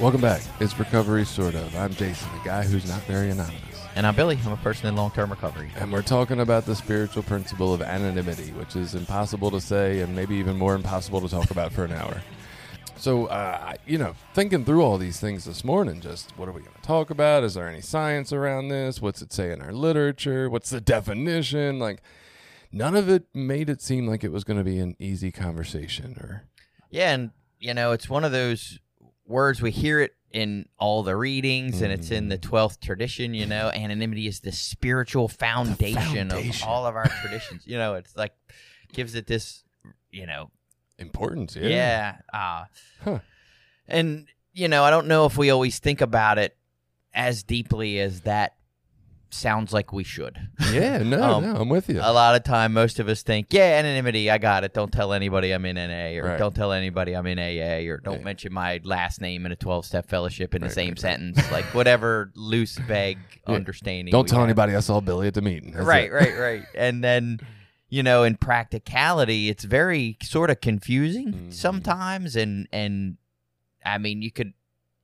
Welcome back. It's Recovery Sort of. I'm Jason, the guy who's not very anonymous. And I'm Billy. I'm a person in long term recovery. And we're talking about the spiritual principle of anonymity, which is impossible to say and maybe even more impossible to talk about for an hour. So, uh, you know, thinking through all these things this morning, just what are we going to talk about? Is there any science around this? What's it say in our literature? What's the definition? Like, none of it made it seem like it was going to be an easy conversation or. Yeah, and, you know, it's one of those words we hear it in all the readings and it's in the 12th tradition you know anonymity is the spiritual foundation, foundation. of all of our traditions you know it's like gives it this you know Importance, yeah. yeah, uh, Huh. and you know i don't know if we always think about it as deeply as that sounds like we should Yeah, no, Um, no, I'm with you. a lot of time most of us think yeah anonymity i got it don't tell anybody i'm in na or Right. don't tell anybody i'm in aa or don't mention my last name in a 12-step fellowship in the same right, right. sentence like whatever loose vague Yeah. understanding Don't tell have. anybody I saw Billy at the meeting. That's right it. right right and then you know in practicality it's very sort of confusing Mhm. sometimes and and i mean you could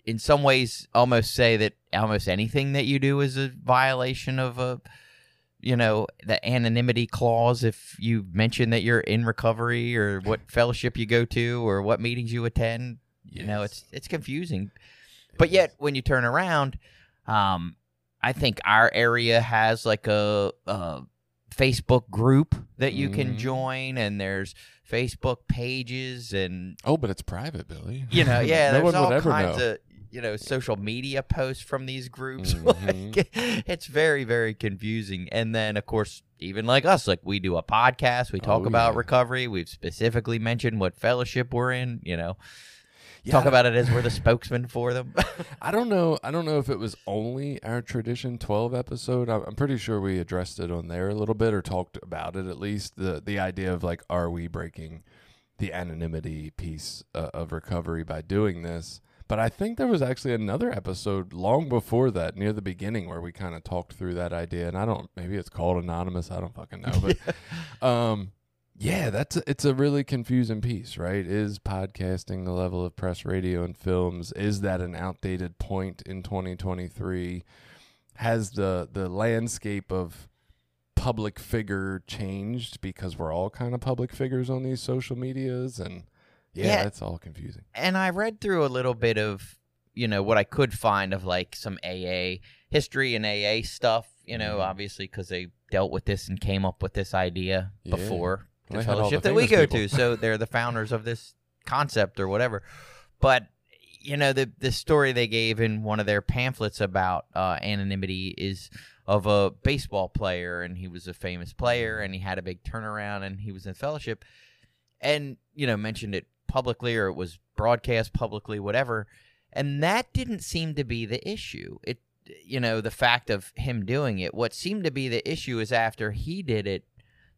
in some ways almost say that almost anything that you do is a violation of a you know the anonymity clause if you mention that you're in recovery or what fellowship you go to or what meetings you attend you know it's it's confusing but yet when you turn around um i think our area has like a, a facebook group that you can Mhm. join and there's facebook pages and Oh, but it's private, Billy. you know yeah no there's all kinds know. of you know social media posts from these groups Mhm. like it's very very confusing and then of course even like us like we do a podcast we talk Oh, about yeah. recovery we've specifically mentioned what fellowship we're in you know Yeah, talk about it as we're the spokesman for them I don't know. I don't know if it was only our tradition twelve episode. I'm, I'm pretty sure we addressed it on there a little bit or talked about it at least. The the idea of like, are we breaking the anonymity piece uh, of recovery by doing this? But I think there was actually another episode long before that, near the beginning, where we kind of talked through that idea. And I don't, maybe it's called anonymous. I don't fucking know. But um, yeah, that's a, it's a really confusing piece, right? Is podcasting the level of press, radio, and films? Is that an outdated point in 2023? Has the the landscape of public figure changed because we're all kind of public figures on these social medias and yeah, Yeah. that's all confusing. and I read through a little bit of you know what I could find of like some AA history and AA stuff. You know, Mhm. obviously because they dealt with this and came up with this idea Yeah. before the all fellowship the that we go people. to. So they're the founders of this concept or whatever. But you know, the the story they gave in one of their pamphlets about uh, anonymity is of a baseball player, and he was a famous player, and he had a big turnaround, and he was in fellowship, and you know mentioned it publicly or it was broadcast publicly, whatever. And that didn't seem to be the issue. It, you know, the fact of him doing it. What seemed to be the issue is after he did it,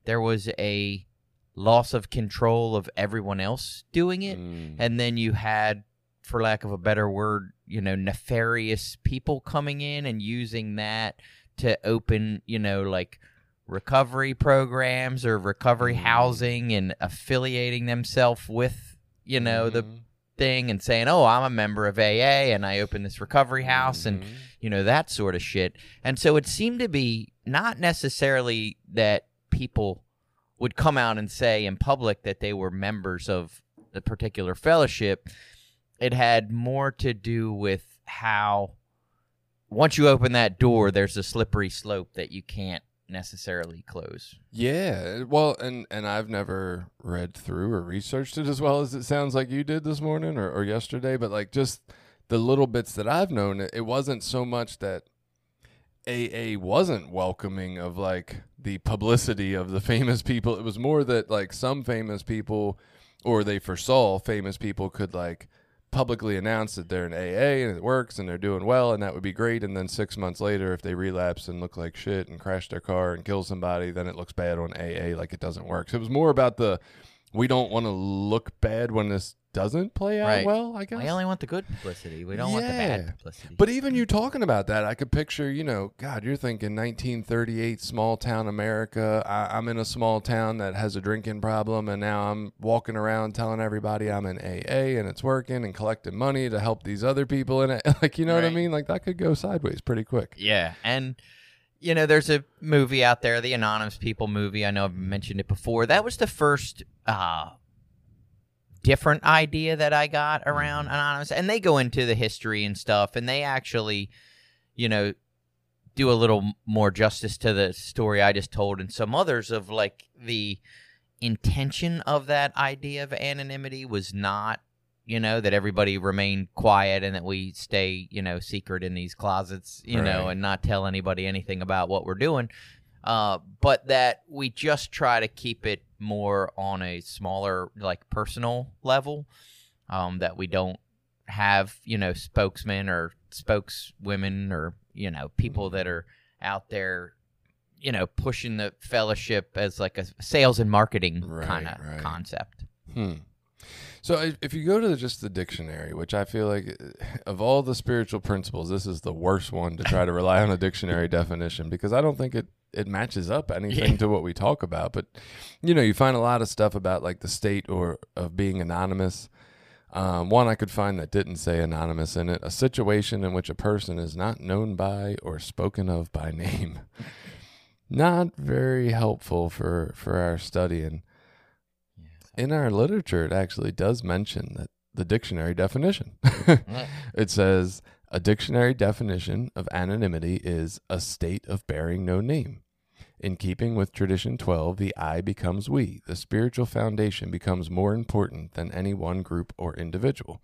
there was a loss of control of everyone else doing it, Mm. and then you had, for lack of a better word, you know, nefarious people coming in and using that to open, you know, like recovery programs or recovery Mm. housing and affiliating themselves with, you know, the Mhm. thing and saying, "Oh, I'm a member of AA and I opened this recovery house and Mhm. you know that sort of shit." And so it seemed to be not necessarily that people would come out and say in public that they were members of the particular fellowship. It had more to do with how once you open that door, there's a slippery slope that you can't necessarily close. Yeah, well, and and I've never read through or researched it as well as it sounds like you did this morning or, or yesterday, but like just the little bits that I've known, it, it wasn't so much that AA wasn't welcoming of like the publicity of the famous people. It was more that like some famous people or they foresaw famous people could like publicly announce that they're in AA and it works and they're doing well and that would be great. And then six months later, if they relapse and look like shit and crash their car and kill somebody, then it looks bad on AA like it doesn't work. So it was more about the we don't want to look bad when this doesn't play out Right. well, I guess. We only want the good publicity. We don't want the Yeah. bad publicity. But even you talking about that, I could picture, you know, God, you're thinking 1938 small town America. I, I'm in a small town that has a drinking problem, and now I'm walking around telling everybody I'm in AA and it's working and collecting money to help these other people in it. Like, you know what I Right. mean? Like, that could go sideways pretty quick. Yeah, and you know, there's a movie out there, the Anonymous People movie. I know I've mentioned it before. That was the first uh, different idea that I got around Anonymous, and they go into the history and stuff, and they actually, you know, do a little more justice to the story I just told, and some others of like the intention of that idea of anonymity was not you know that everybody remain quiet and that we stay you know secret in these closets you know and not tell anybody anything about what we're doing uh, but that we just try to keep it more on a smaller like personal level um, that we don't have you know spokesmen or spokeswomen or you know people that are out there you know pushing the fellowship as like a sales and marketing Right, kind of right. concept Hmm. So if, you go to the, just the dictionary, which I feel like uh, of all the spiritual principles, this is the worst one to try to rely on a dictionary definition because I don't think it it matches up anything Yeah. to what we talk about. But you know, you find a lot of stuff about like the state or of being anonymous. Um, one I could find that didn't say anonymous in it: a situation in which a person is not known by or spoken of by name. Not very helpful for for our studying in our literature, it actually does mention that the dictionary definition. it says a dictionary definition of anonymity is a state of bearing no name. In keeping with tradition 12, the I becomes we. The spiritual foundation becomes more important than any one group or individual.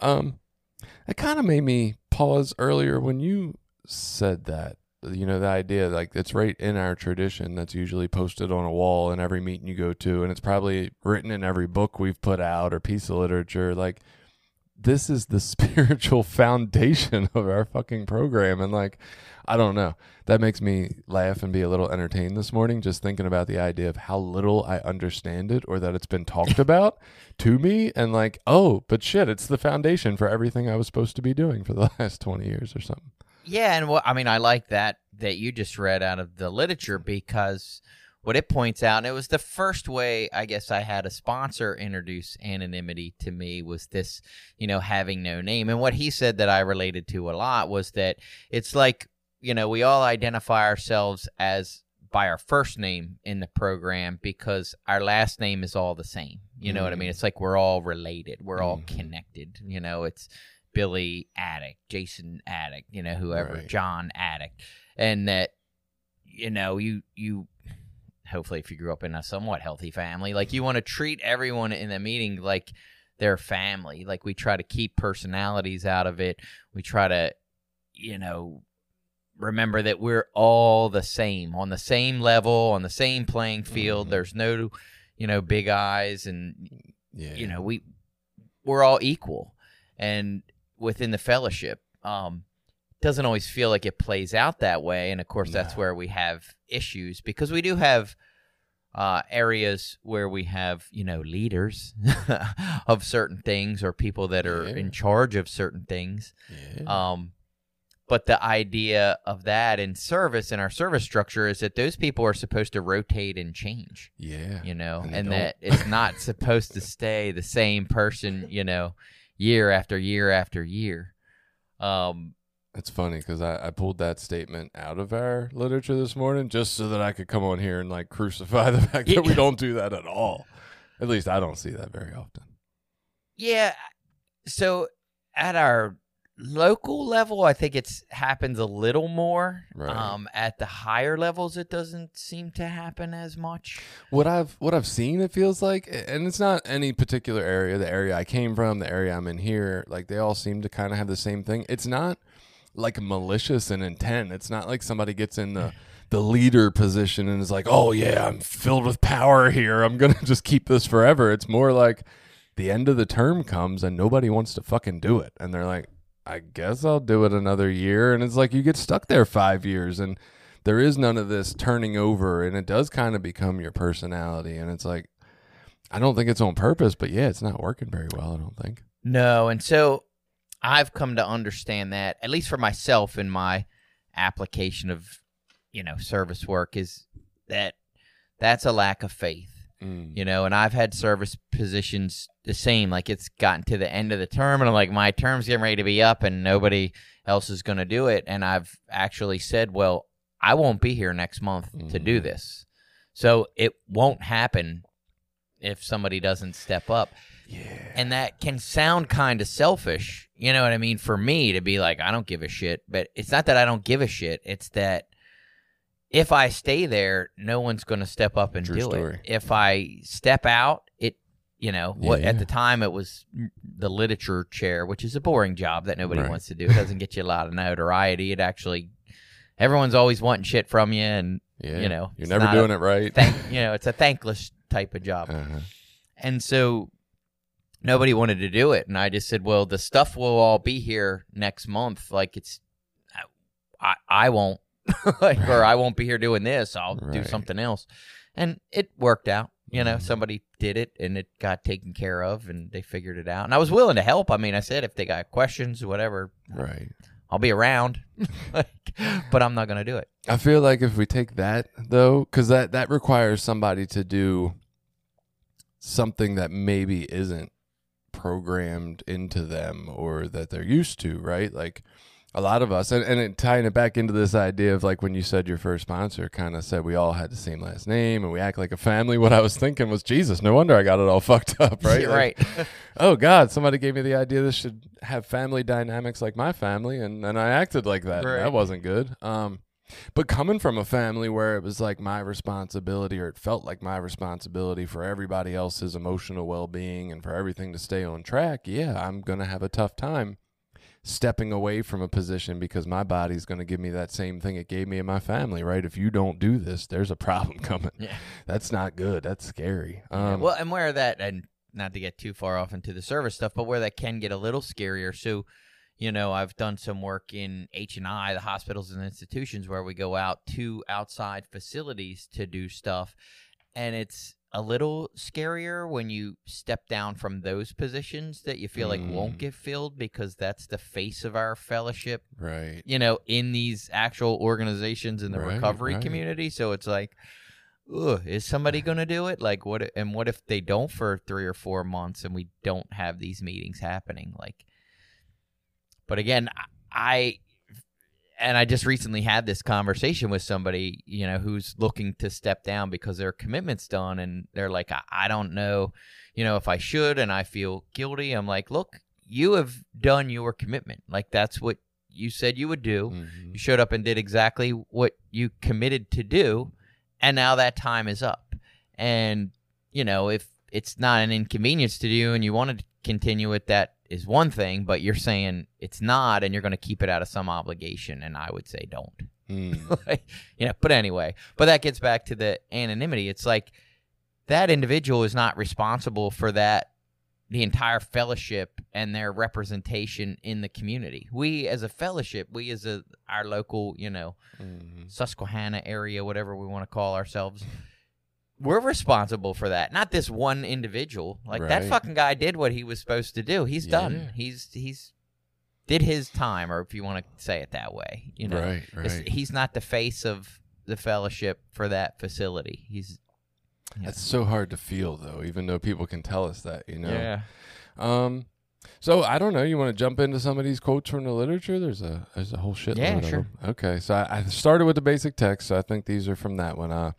Um, it kind of made me pause earlier when you said that. You know, the idea like it's right in our tradition that's usually posted on a wall in every meeting you go to, and it's probably written in every book we've put out or piece of literature. Like, this is the spiritual foundation of our fucking program. And like, I don't know. That makes me laugh and be a little entertained this morning just thinking about the idea of how little I understand it or that it's been talked about to me. And like, oh, but shit, it's the foundation for everything I was supposed to be doing for the last 20 years or something. Yeah, and what I mean, I like that that you just read out of the literature because what it points out, and it was the first way I guess I had a sponsor introduce anonymity to me was this, you know, having no name. And what he said that I related to a lot was that it's like, you know, we all identify ourselves as by our first name in the program because our last name is all the same. You know what I mean? Mm. It's like we're all related. We're all Mhm. connected. You know, it's Billy Addict, Jason Addict, you know, whoever, Right. John Addict. And that, you know, you, you, hopefully if you grew up in a somewhat healthy family, like you want to treat everyone in the meeting like their family. Like we try to keep personalities out of it. We try to, you know, remember that we're all the same on the same level, on the same playing field. Mhm. There's no, you know, big eyes and Yeah. you know we we're all equal and within the fellowship um doesn't always feel like it plays out that way and of course that's where we have issues because we do have uh areas where we have you know leaders of certain things or people that are Yeah. in charge of certain things yeah. um, but the idea of that in service in our service structure is that those people are supposed to rotate and change yeah. you know, And and, that it's not supposed to stay the same person, you know, year after year after year. Um, It's funny because I, I pulled that statement out of our literature this morning just so that I could come on here and like crucify the fact that we don't do that at all. At least I don't see that very often. yeah. So at our local level, I think it's happens a little more. Right. Um, at the higher levels, it doesn't seem to happen as much. What I've what I've seen, it feels like, and it's not any particular area. The area I came from, the area I'm in here, like they all seem to kind of have the same thing. It's not like malicious and intent. It's not like somebody gets in the the leader position and is like, "Oh yeah, I'm filled with power here. I'm gonna just keep this forever." It's more like, the end of the term comes and nobody wants to fucking do it. And they're like, I guess I'll do it another year. And it's like you get stuck there five years and there is none of this turning over and it does kind of become your personality. And it's like, I don't think it's on purpose, but yeah, it's not working very well, I don't think. No, and so I've come to understand that at least for myself in my application of you know service work is that that's a lack of faith. Mm. You know, and I've had service positions the same. Like it's gotten to the end of the term, and I'm like, my term's getting ready to be up, and nobody else is going to do it. And I've actually said, well, I won't be here next month to do Mhm. this, so it won't happen if somebody doesn't step up Yeah. and that can sound kind of selfish you know what i mean for me to be like i don't give a shit but it's not that i don't give a shit it's that if i stay there no one's going to step up and True do story. it if i step out it you know what Yeah, at the time it was the literature chair which is a boring job that nobody Right. wants to do it doesn't get you a lot of notoriety it actually everyone's always wanting shit from you and Yeah. you know, you're never doing a it right. thank you know it's a thankless type of job uh-huh. and so nobody wanted to do it. And I just said, well, the stuff will all be here next month. Like it's, I, I won't, like, or I won't be here doing this. I'll do something else. And it worked out. You know, Mhm. somebody did it and it got taken care of and they figured it out. And I was willing to help. I mean, I said, if they got questions, whatever, Right. I'll be around. like, but I'm not going to do it. I feel like if we take that though, because that that requires somebody to do something that maybe isn't programmed into them or that they're used to, right? Like a lot of us, and, and it, tying it back into this idea of like when you said your first sponsor kind of said we all had the same last name and we act like a family. What I was thinking was, Jesus, no wonder I got it all fucked up, right? You're Like, right. oh God, somebody gave me the idea this should have family dynamics like my family, and and I acted like that. Right. That wasn't good. Um, but coming from a family where it was like my responsibility, or it felt like my responsibility for everybody else's emotional well being and for everything to stay on track, yeah, I'm gonna have a tough time stepping away from a position because my body's going to give me that same thing it gave me in my family, right? If you don't do this, there's a problem coming. Yeah. That's not good. That's scary. Yeah, Um, well, and where that, and not to get too far off into the service stuff, but where that can get a little scarier. So, you know, I've done some work in H and I, the hospitals and institutions, where we go out to outside facilities to do stuff, and it's a little scarier when you step down from those positions that you feel like won't Mm. get filled because that's the face of our fellowship right. you know, in these actual organizations in the Right, recovery right. community. So it's like, ugh, is somebody going to do it? Like, what? And what if they don't for three or four months and we don't have these meetings happening? Like, but again, I. And I just recently had this conversation with somebody, you know, who's looking to step down because their commitment's done, and they're like, I, I don't know, you know, if I should, and I feel guilty. I'm like, look, you have done your commitment. Like that's what you said you would do. Mhm. You showed up and did exactly what you committed to do, and now that time is up. And you know, if it's not an inconvenience to you and you wanted to continue it, that is one thing. But you're saying it's not, and you're going to keep it out of some obligation. And I would say don't. Mm. you know, but anyway, but that gets back to the anonymity. It's like that individual is not responsible for that the entire fellowship and their representation in the community. We as a fellowship, we as a our local, you know, Mhm. Susquehanna area, whatever we want to call ourselves, we're responsible for that. Not this one individual. Like that fucking guy did what he was supposed to do. He's Yeah. done. He's he's did his time, or if you want to say it that way, you know. Right, right. he's not the face of the fellowship for that facility. He's yeah. That's so hard to feel, though, even though people can tell us that, you know. yeah. Um. So I don't know. You want to jump into some of these quotes from the literature? There's a there's a whole shit. Yeah, load of sure. them. Okay, so I, I started with the basic text, so I think these are from that one. Uh,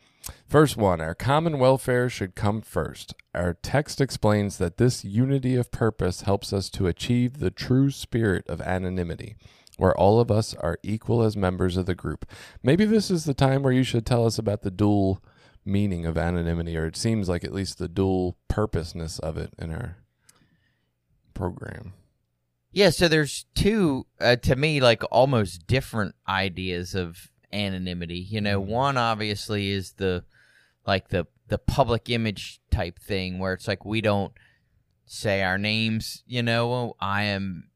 first one: Our common welfare should come first. Our text explains that this unity of purpose helps us to achieve the true spirit of anonymity, where all of us are equal as members of the group. Maybe this is the time where you should tell us about the dual meaning of anonymity, or it seems like at least the dual purposeness of it in our program. Yeah, so there's two uh, to me like almost different ideas of anonymity. You know, Mhm. one obviously is the like the the public image type thing where it's like we don't say our names. You know, I am.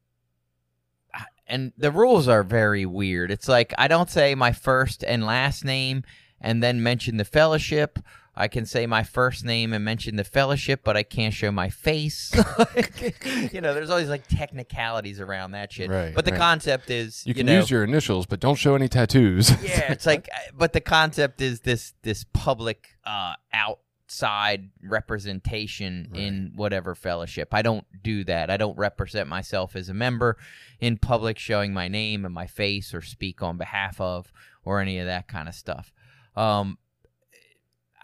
And the rules are very weird. It's like I don't say my first and last name and then mention the fellowship. I can say my first name and mention the fellowship, but I can't show my face. you know, there's always like technicalities around that shit. Right, but the right. concept is You can know, use your initials, but don't show any tattoos. yeah, it's like, uh, but the concept is this this public uh, outside representation in whatever fellowship. I don't do that. I don't represent myself as a member in public, showing my name and my face, or speak on behalf of, or any of that kind of stuff. Um,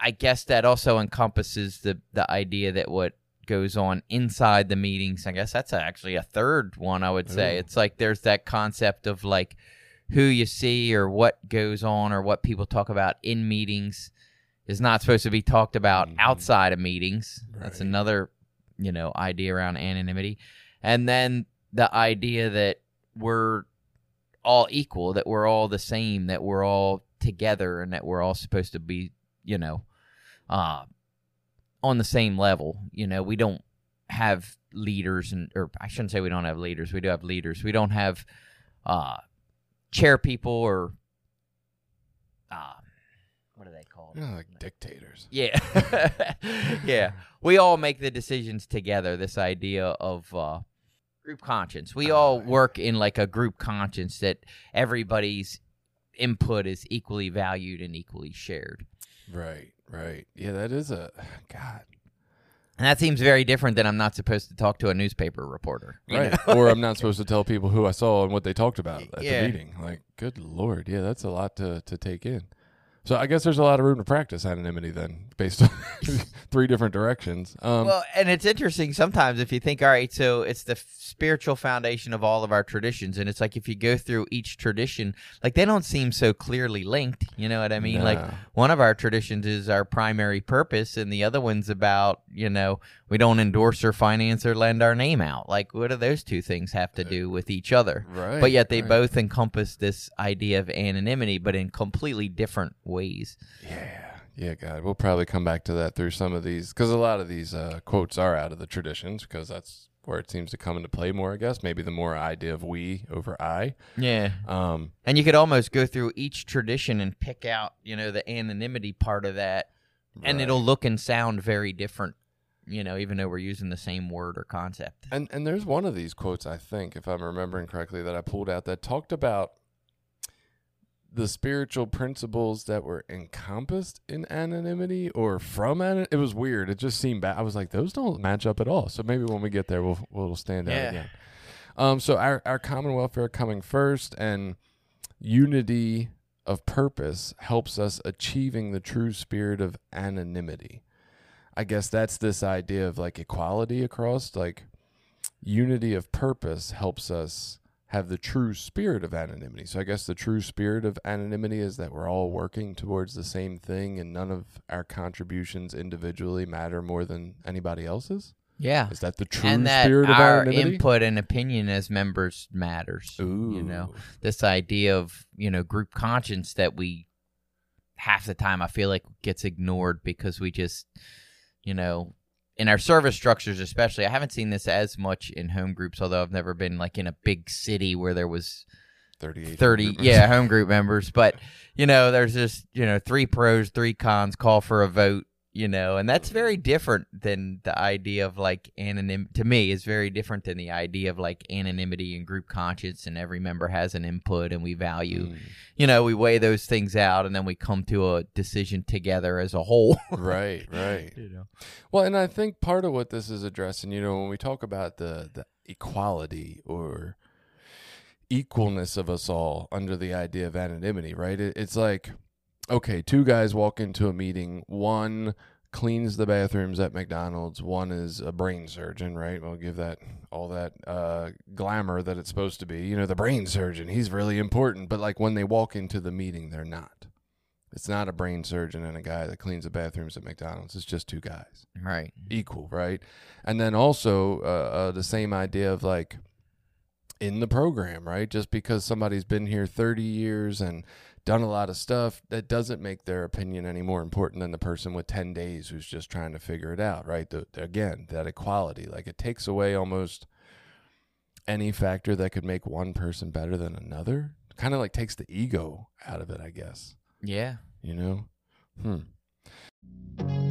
I guess that also encompasses the the idea that what goes on inside the meetings. I guess that's actually a third one. I would say Ooh. it's like there's that concept of like who you see or what goes on or what people talk about in meetings is not supposed to be talked about Mhm. outside of meetings. That's another, you know, idea around anonymity. And then the idea that we're all equal, that we're all the same, that we're all together and that we're all supposed to be, you know, uh on the same level. You know, we don't have leaders and or I shouldn't say we don't have leaders. We do have leaders. We don't have uh chair people or uh what are they called? Know, like dictators. Yeah. yeah. We all make the decisions together, this idea of uh group conscience. We all work in like a group conscience that everybody's input is equally valued and equally shared. Right, right. Yeah, that is a God. And that seems very different than I'm not supposed to talk to a newspaper reporter. you Right. know? or I'm not supposed to tell people who I saw and what they talked about at Yeah. the meeting. Like, good lord, yeah, that's a lot to to take in. So I guess there's a lot of room to practice anonymity then, based on three different directions. Um, well, and it's interesting sometimes if you think, all right, so it's the f- spiritual foundation of all of our traditions, and it's like if you go through each tradition, like they don't seem so clearly linked. You know what I mean? Like one of our traditions is our primary purpose, and the other one's about you know we don't endorse or finance or lend our name out. Like, what do those two things have to do with each other? right, But yet they right. both encompass this idea of anonymity, but in completely different ways. Yeah, yeah, God, we'll probably come back to that through some of these because a lot of these uh, quotes are out of the traditions because that's where it seems to come into play more. I guess maybe the more idea of we over I. Yeah. Um, And you could almost go through each tradition and pick out, you know, the anonymity part of that, and it'll look and sound very different, you know, even though we're using the same word or concept. And and there's one of these quotes I think, if I'm remembering correctly, that I pulled out that talked about the spiritual principles that were encompassed in anonymity or from an it was weird. It just seemed bad. I was like, those don't match up at all. So maybe when we get there we'll we'll stand out Yeah. again. Um so our, our common welfare coming first and unity of purpose helps us achieving the true spirit of anonymity. I guess that's this idea of like equality across like unity of purpose helps us have the true spirit of anonymity. So I guess the true spirit of anonymity is that we're all working towards the same thing and none of our contributions individually matter more than anybody else's. Yeah. Is that the true And that spirit of anonymity? our anonymity? input and opinion as members matters. Ooh. You know, this idea of, you know, group conscience that we half the time I feel like gets ignored because we just, you know, in our service structures especially. I haven't seen this as much in home groups, although I've never been like in a big city where there was 38 30 members. yeah home group members but you know there's just you know three pros three cons call for a vote you know and that's very different than the idea of like anonymity to me is very different than the idea of like anonymity and group conscience and every member has an input and we value Mm, you know we weigh those things out and then we come to a decision together as a whole right, right. you know Well, and I think part of what this is addressing, you know, when we talk about the the equality or equalness of us all under the idea of anonymity, right? It, it's like, okay, two guys walk into a meeting. One cleans the bathrooms at McDonald's. One is a brain surgeon, right? We'll give that all that uh, glamour that it's supposed to be. You know, the brain surgeon, he's really important. But like when they walk into the meeting, they're not. It's not a brain surgeon and a guy that cleans the bathrooms at McDonald's. It's just two guys right equal, right? And then also uh, uh, the same idea of like in the program, right? Just because somebody's been here 30 years and done a lot of stuff that doesn't make their opinion any more important than the person with 10 days who's just trying to figure it out right? The, again that equality like it takes away almost any factor that could make one person better than another. Kind of like takes the ego out of it i guess. Yeah. you know? Hmm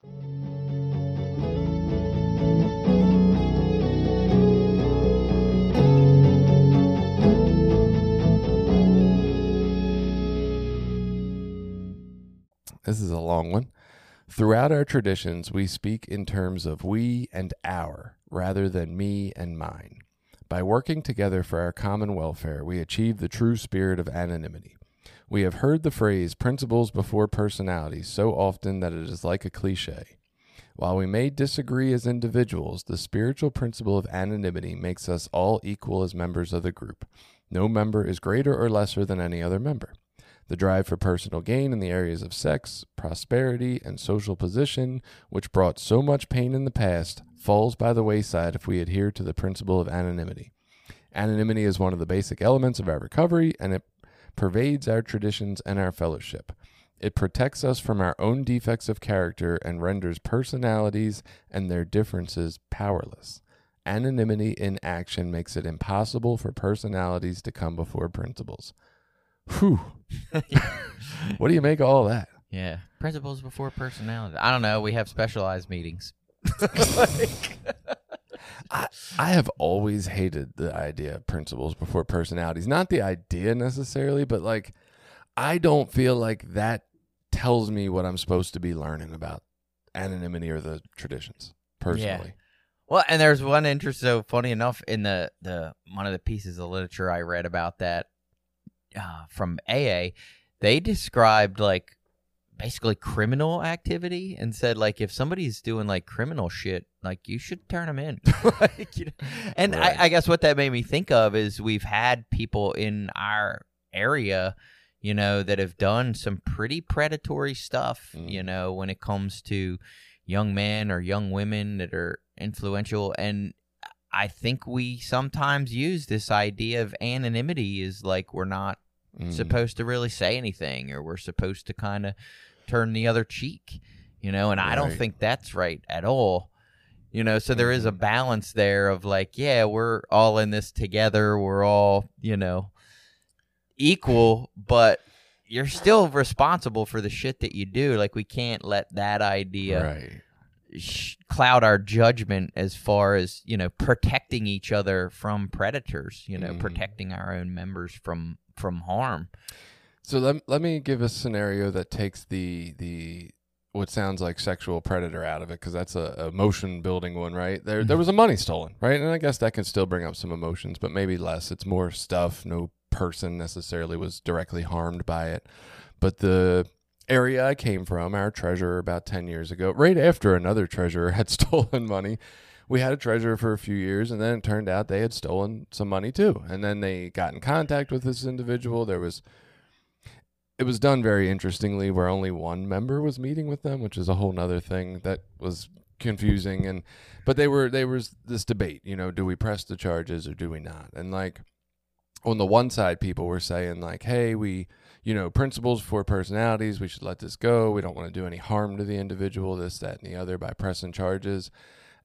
This is a long one. Throughout our traditions, we speak in terms of we and our rather than me and mine. By working together for our common welfare, we achieve the true spirit of anonymity. We have heard the phrase principles before personalities so often that it is like a cliche. While we may disagree as individuals, the spiritual principle of anonymity makes us all equal as members of the group. No member is greater or lesser than any other member. The drive for personal gain in the areas of sex, prosperity, and social position, which brought so much pain in the past, falls by the wayside if we adhere to the principle of anonymity. Anonymity is one of the basic elements of our recovery, and it pervades our traditions and our fellowship. It protects us from our own defects of character and renders personalities and their differences powerless. Anonymity in action makes it impossible for personalities to come before principles. Whew. what do you make of all that? Yeah. Principles before personality. I don't know. We have specialized meetings. I, I have always hated the idea of principles before personalities. Not the idea necessarily, but like, I don't feel like that tells me what I'm supposed to be learning about anonymity or the traditions personally. Well, and there's one interest. So funny enough, in the the one of the pieces of literature I read about that uh, from AA, they described like basically criminal activity and said like if somebody's doing like criminal shit, like you should turn them in. like, you know? And Right. I, I guess what that made me think of is we've had people in our area, you know, that have done some pretty predatory stuff. Mm. You know, when it comes to young men or young women that are influential and I think we sometimes use this idea of anonymity is like we're not Mm. supposed to really say anything or we're supposed to kind of turn the other cheek, you know, and I don't think that's right at all. You know, so there is a Mhm. balance there of like, yeah, we're all in this together. We're all, you know, equal, but you're still responsible for the shit that you do. Like we can't let that idea Right. Sh- cloud our judgment as far as you know protecting each other from predators you know Mhm. protecting our own members from from harm So let, let me give a scenario that takes the the what sounds like sexual predator out of it because that's a emotion building one, right? There there was a money stolen, right? And I guess that can still bring up some emotions, but maybe less. It's more stuff. No person necessarily was directly harmed by it, but the area I came from, our treasurer about 10 years ago, right after another treasurer had stolen money, we had a treasurer for a few years and then it turned out they had stolen some money too. And then they got in contact with this individual. There was it was done very interestingly where only one member was meeting with them, which is a whole nother thing that was confusing and but they were there was this debate, you know, do we press the charges or do we not? And like on the one side people were saying like, hey, we you know, principles for personalities, we should let this go. We don't want to do any harm to the individual, this, that, and the other by pressing charges.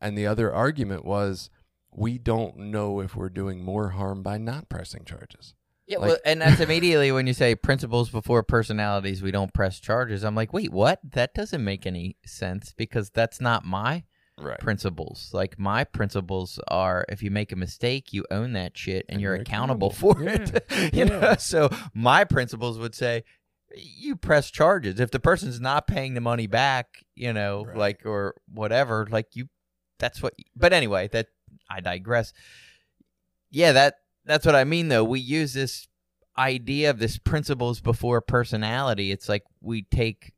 And the other argument was we don't know if we're doing more harm by not pressing charges. yeah Like- well, and that's immediately when you say principles before personalities we don't press charges i'm like wait what that doesn't make any sense because that's not my Right. principles like my principles are if you make a mistake you own that shit and, And you're, you're accountable, accountable. for it you know so my principles would say you press charges. If the person's not paying the money back, you know, Right. like or whatever, like you that's what but anyway, that I digress. Yeah, that that's what I mean though. We use this idea of this principles before personality. It's like we take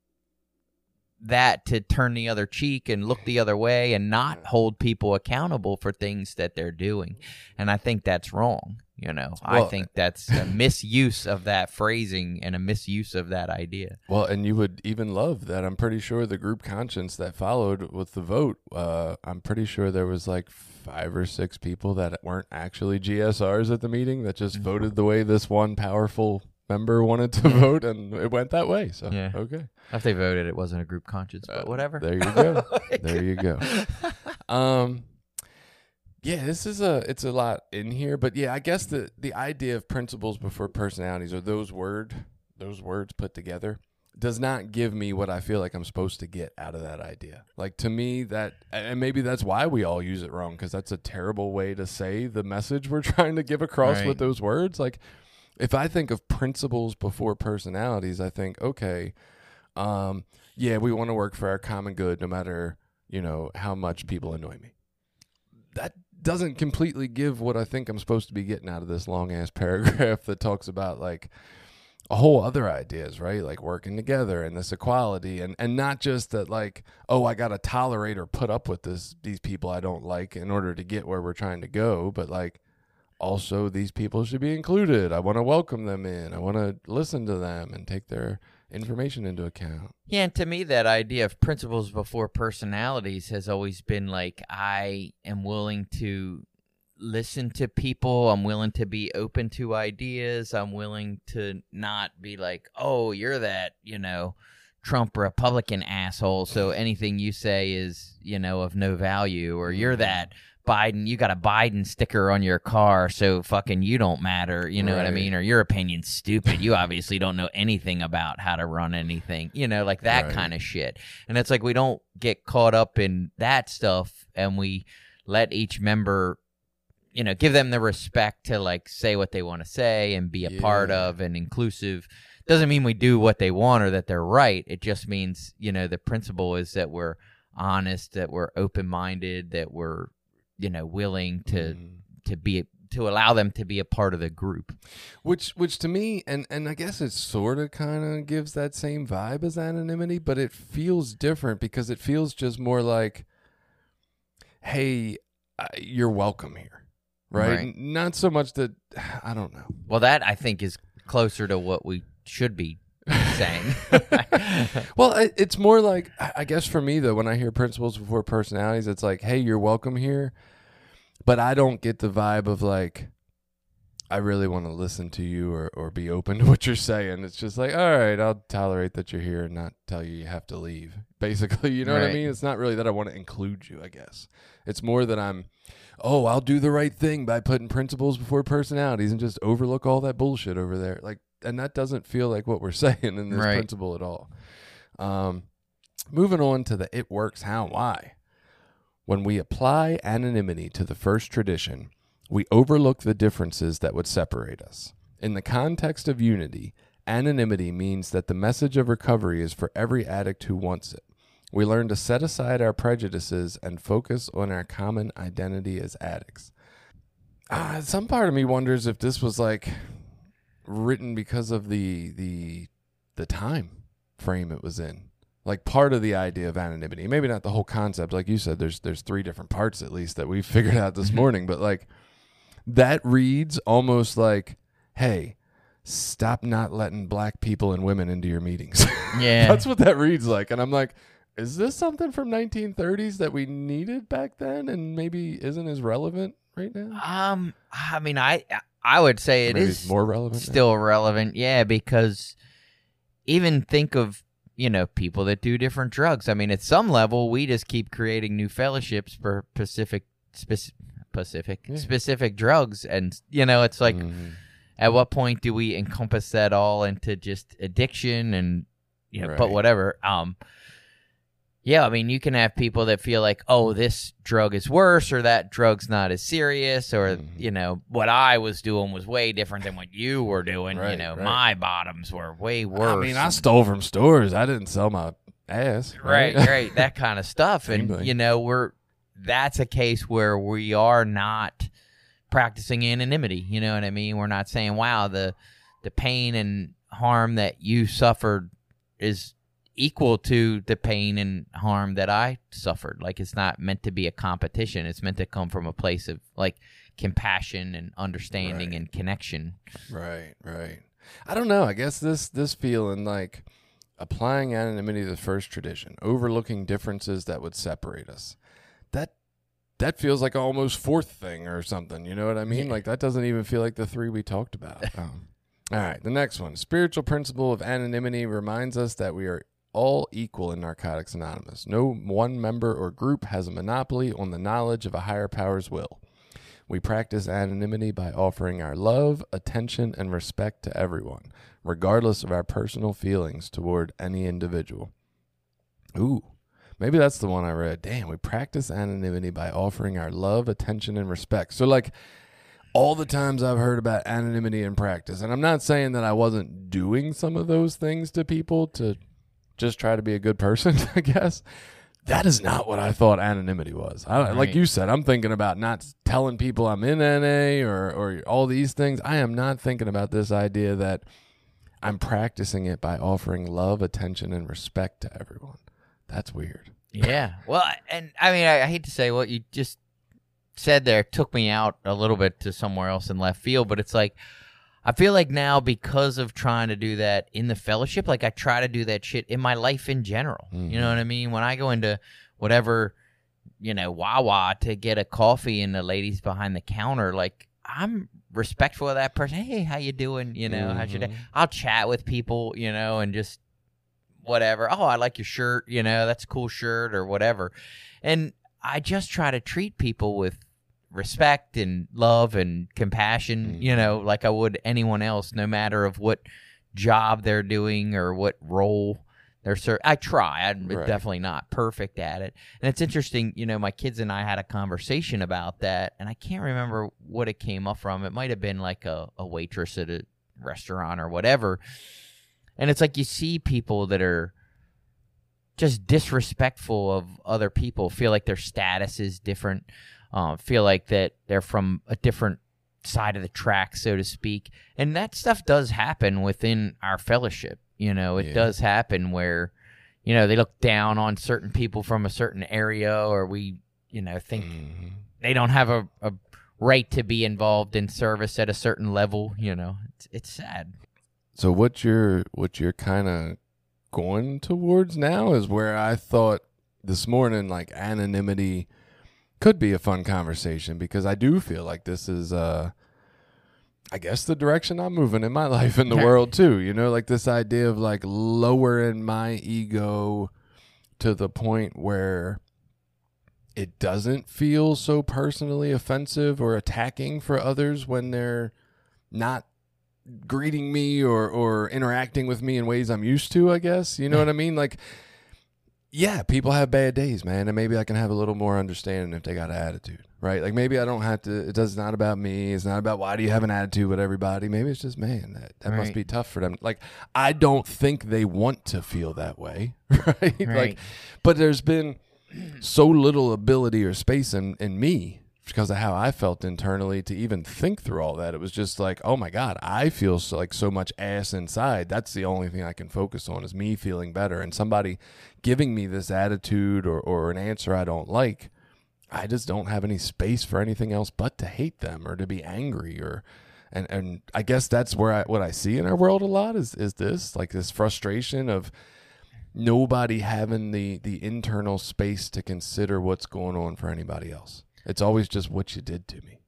that to turn the other cheek and look the other way and not hold people accountable for things that they're doing. And I think that's wrong. You know, I think that's a misuse of that phrasing and a misuse of that idea. Well, and you would even love that. I'm pretty sure the group conscience that followed with the vote, uh, I'm pretty sure there was like five or six people that weren't actually GSRs at the meeting that just voted the way this one powerful member wanted to vote, and it went that way. So, Yeah. okay. If they voted, it wasn't a group conscience, but Uh, whatever. There you go. there you go. Um, yeah, this is a it's a lot in here, but yeah, I guess the the idea of principles before personalities or those word those words put together does not give me what I feel like I'm supposed to get out of that idea. Like to me that and maybe that's why we all use it wrong cuz that's a terrible way to say the message we're trying to give across Right. with those words. Like if I think of principles before personalities, I think okay, um yeah, we want to work for our common good no matter, you know, how much people annoy me. That doesn't completely give what I think I'm supposed to be getting out of this long ass paragraph that talks about like a whole other ideas, right? Like working together and this equality and and not just that like, oh, I got to tolerate or put up with this these people I don't like in order to get where we're trying to go, but like also these people should be included. I want to welcome them in. I want to listen to them and take their information into account. Yeah, and to me, that idea of principles before personalities has always been like I am willing to listen to people. I'm willing to be open to ideas. I'm willing to not be like, oh, you're that, you know, Trump Republican asshole. So anything you say is, you know, of no value, or you're mm-hmm. that. Biden, you got a Biden sticker on your car, so fucking you don't matter. You know what I mean? Or your opinion's stupid. You obviously don't know anything about how to run anything. You know, like that Right. kind of shit. And it's like we don't get caught up in that stuff, and we let each member, you know, give them the respect to like say what they want to say and be a part of and inclusive. Doesn't mean we do what they want or that they're right. It just means you know the principle is that we're honest, that we're open minded, that we're you know willing to Mhm. to be to allow them to be a part of the group. Which, which to me, and and I guess it sort of kind of gives that same vibe as anonymity, but it feels different because it feels just more like, hey, uh, you're welcome here, right? Right. Not so much that I don't know. Well, that I think is closer to what we should be saying. Well, it's more like I guess for me though, when I hear principles before personalities, it's like, hey, you're welcome here, but I don't get the vibe of like. I really want to listen to you or, or be open to what you're saying. It's just like, all right, I'll tolerate that you're here and not tell you you have to leave. Basically, you know what I mean? It's not really that I want to include you, I guess. It's more that I'm, oh, I'll do the right thing by putting principles before personalities and just overlook all that bullshit over there. Like, and that doesn't feel like what we're saying in this Right. principle at all. Um, moving on to the it works how why. When we apply anonymity to the first tradition, we overlook the differences that would separate us. In the context of unity, anonymity means that the message of recovery is for every addict who wants it. We learn to set aside our prejudices and focus on our common identity as addicts. Ah, some part of me wonders if this was like written because of the the the time frame it was in. Like part of the idea of anonymity. Maybe not the whole concept. Like you said, there's there's three different parts at least that we figured out this morning. But like that reads almost like, hey, stop not letting black people and women into your meetings. yeah. That's what that reads like. And I'm like, is this something from 1930s that we needed back then and maybe isn't as relevant right now? Um, I mean, I I would say it maybe is more relevant. now? still relevant. Yeah, because even think of you know people that do different drugs. I mean, at some level, we just keep creating new fellowships for Pacific spec- Pacific Yeah. specific drugs, and you know, it's like Mhm. at what point do we encompass that all into just addiction and you know, but whatever. Um, Yeah, I mean, you can have people that feel like, oh, this drug is worse, or that drug's not as serious, or Mhm. you know, what I was doing was way different than what you were doing. you know, right. my bottoms were way worse. I mean, I stole from stores. I didn't sell my ass. right, right, that kind of stuff, and you know, we're that's a case where we are not practicing anonymity. You know what I mean? We're not saying, wow, the the pain and harm that you suffered is equal to the pain and harm that I suffered. Like it's not meant to be a competition. It's meant to come from a place of like compassion and understanding Right. and connection. Right, right. I don't know. I guess this this feeling like applying anonymity to the first tradition, overlooking differences that would separate us. That that feels like almost fourth thing or something. You know what I mean? Yeah. Like that doesn't even feel like the three we talked about. Um, all right, the next one. Spiritual principle of anonymity reminds us that we are all equal in Narcotics Anonymous. No one member or group has a monopoly on the knowledge of a higher power's will. We practice anonymity by offering our love, attention, and respect to everyone, regardless of our personal feelings toward any individual. Ooh, maybe that's the one I read. Damn, we practice anonymity by offering our love, attention, and respect. So, like, all the times I've heard about anonymity in practice, and I'm not saying that I wasn't doing some of those things to people to just try to be a good person, I guess. That is not what I thought anonymity was. I, Like you said, I'm thinking about not telling people I'm in NA or, or all these things. I am not thinking about this idea that I'm practicing it by offering love, attention, and respect to everyone. That's weird. Yeah. Well, and I mean, I, I hate to say what you just said there took me out a little bit to somewhere else in left field, but it's like I feel like now because of trying to do that in the fellowship, like I try to do that shit in my life in general. You know what I mean? When I go into whatever, you know, Wawa to get a coffee and the ladies behind the counter, like I'm respectful of that person. Hey, how you doing? You know, how's your day? Mhm. I'll chat with people, you know, and just whatever. Oh, I like your shirt, you know, that's a cool shirt or whatever. And I just try to treat people with respect and love and compassion, you mm-hmm. know, like I would anyone else, no matter of what job they're doing or what role they're serving. I try. I'm Right. definitely not perfect at it. And it's interesting, you know, my kids and I had a conversation about that, and I can't remember what it came up from. It might have been like a, a waitress at a restaurant or whatever. And it's like you see people that are just disrespectful of other people, feel like their status is different, uh, feel like that they're from a different side of the track, so to speak. And that stuff does happen within our fellowship. You know, it Yeah. does happen where, you know, they look down on certain people from a certain area, or we, you know, think Mhm. they don't have a, a right to be involved in service at a certain level. You know, it's, it's sad. So what you're what you're kind of going towards now is where I thought this morning like anonymity could be a fun conversation because I do feel like this is uh I guess the direction I'm moving in my life in the world too. You know, like this idea of like lowering my ego to the point where it doesn't feel so personally offensive or attacking for others when they're not greeting me or or interacting with me in ways I'm used to, I guess. You know what I mean? Like yeah, people have bad days, man, and maybe I can have a little more understanding if they got an attitude, right? Like maybe I don't have to. It does not about me. It's not about why do you have an attitude with everybody. Maybe it's just man that that must be tough for them. Like I don't think they want to feel that way, right? Like, Right. but there's been so little ability or space in in me because of how I felt internally to even think through all that. It was just like, oh my god, I feel so, like so much ass inside. That's the only thing I can focus on is me feeling better and somebody giving me this attitude or or an answer I don't like. I just don't have any space for anything else but to hate them or to be angry or and and I guess that's where I what I see in our world a lot is is this like this frustration of nobody having the the internal space to consider what's going on for anybody else. It's always just what you did to me.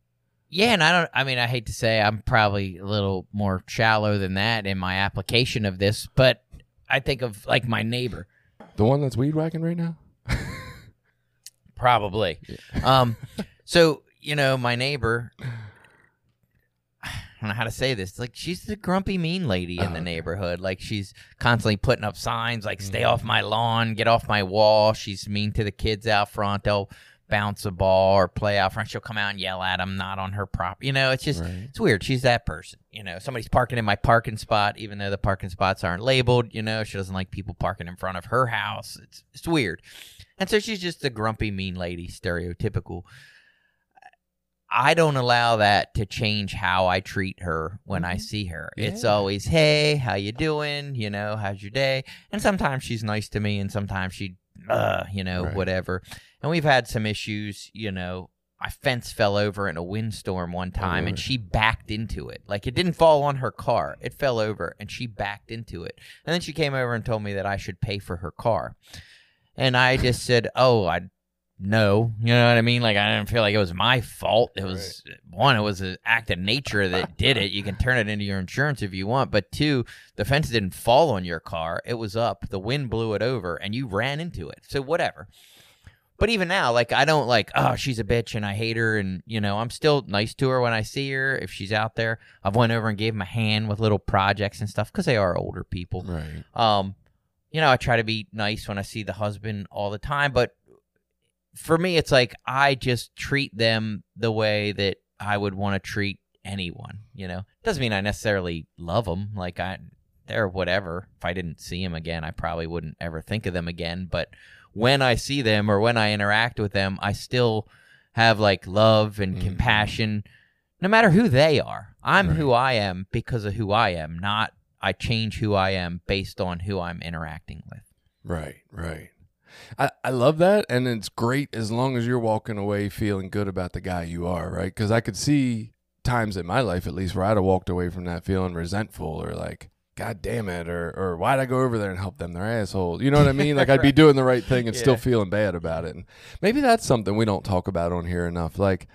Yeah, and I don't. I mean, I hate to say I'm probably a little more shallow than that in my application of this, but I think of like my neighbor, The one that's weed whacking right now? probably. Um, so you know, my neighbor, I don't know how to say this. Like she's the grumpy mean lady in Oh, the okay. neighborhood. Like she's constantly putting up signs like "Stay Mhm. off my lawn," "Get off my wall." She's mean to the kids out front. They'll bounce a ball or play out front. She'll come out and yell at him, not on her prop. You know, it's just Right. it's weird. She's that person. You know, somebody's parking in my parking spot, even though the parking spots aren't labeled. You know, she doesn't like people parking in front of her house. It's it's weird. And so she's just a grumpy, mean lady, stereotypical. I don't allow that to change how I treat her when I Mhm. see her. It's always, "Hey, how you doing? You know, how's your day?" And sometimes she's nice to me, and sometimes she, uh, you know, Right. whatever. And we've had some issues. You know, my fence fell over in a windstorm one oh, time, and she backed into it. Like it didn't fall on her car; it fell over, and she backed into it. And then she came over and told me that I should pay for her car. And I just said, "Oh, I no, you know what I mean? Like I didn't feel like it was my fault. It was one, it was an act of nature that did it. You can turn it into your insurance if you want, but two, the fence didn't fall on your car. It was up. The wind blew it over, and you ran into it. So whatever." But even now, like I don't like, oh, she's a bitch and I hate her, and you know, I'm still nice to her when I see her if she's out there. I've went over and gave them a hand with little projects and stuff because they are older people. Right. Um, you know, I try to be nice when I see the husband all the time, but for me, it's like I just treat them the way that I would want to treat anyone. You know, doesn't mean I necessarily love them. Like I, they're whatever. If I didn't see them again, I probably wouldn't ever think of them again. But when I see them or when I interact with them, I still have like love and Mhm. compassion, no matter who they are. I'm Right. who I am because of who I am, not I change who I am based on who I'm interacting with. Right, right. I, I love that. And it's great as long as you're walking away feeling good about the guy you are, right? Because I could see times in my life, at least, where I'd have walked away from that feeling resentful or like, God damn it, or, or why'd I go over there and help them? They're assholes. You know what I mean? Like, I'd be doing the right thing and still feeling bad about it. And maybe that's something we don't talk about on here enough. Like,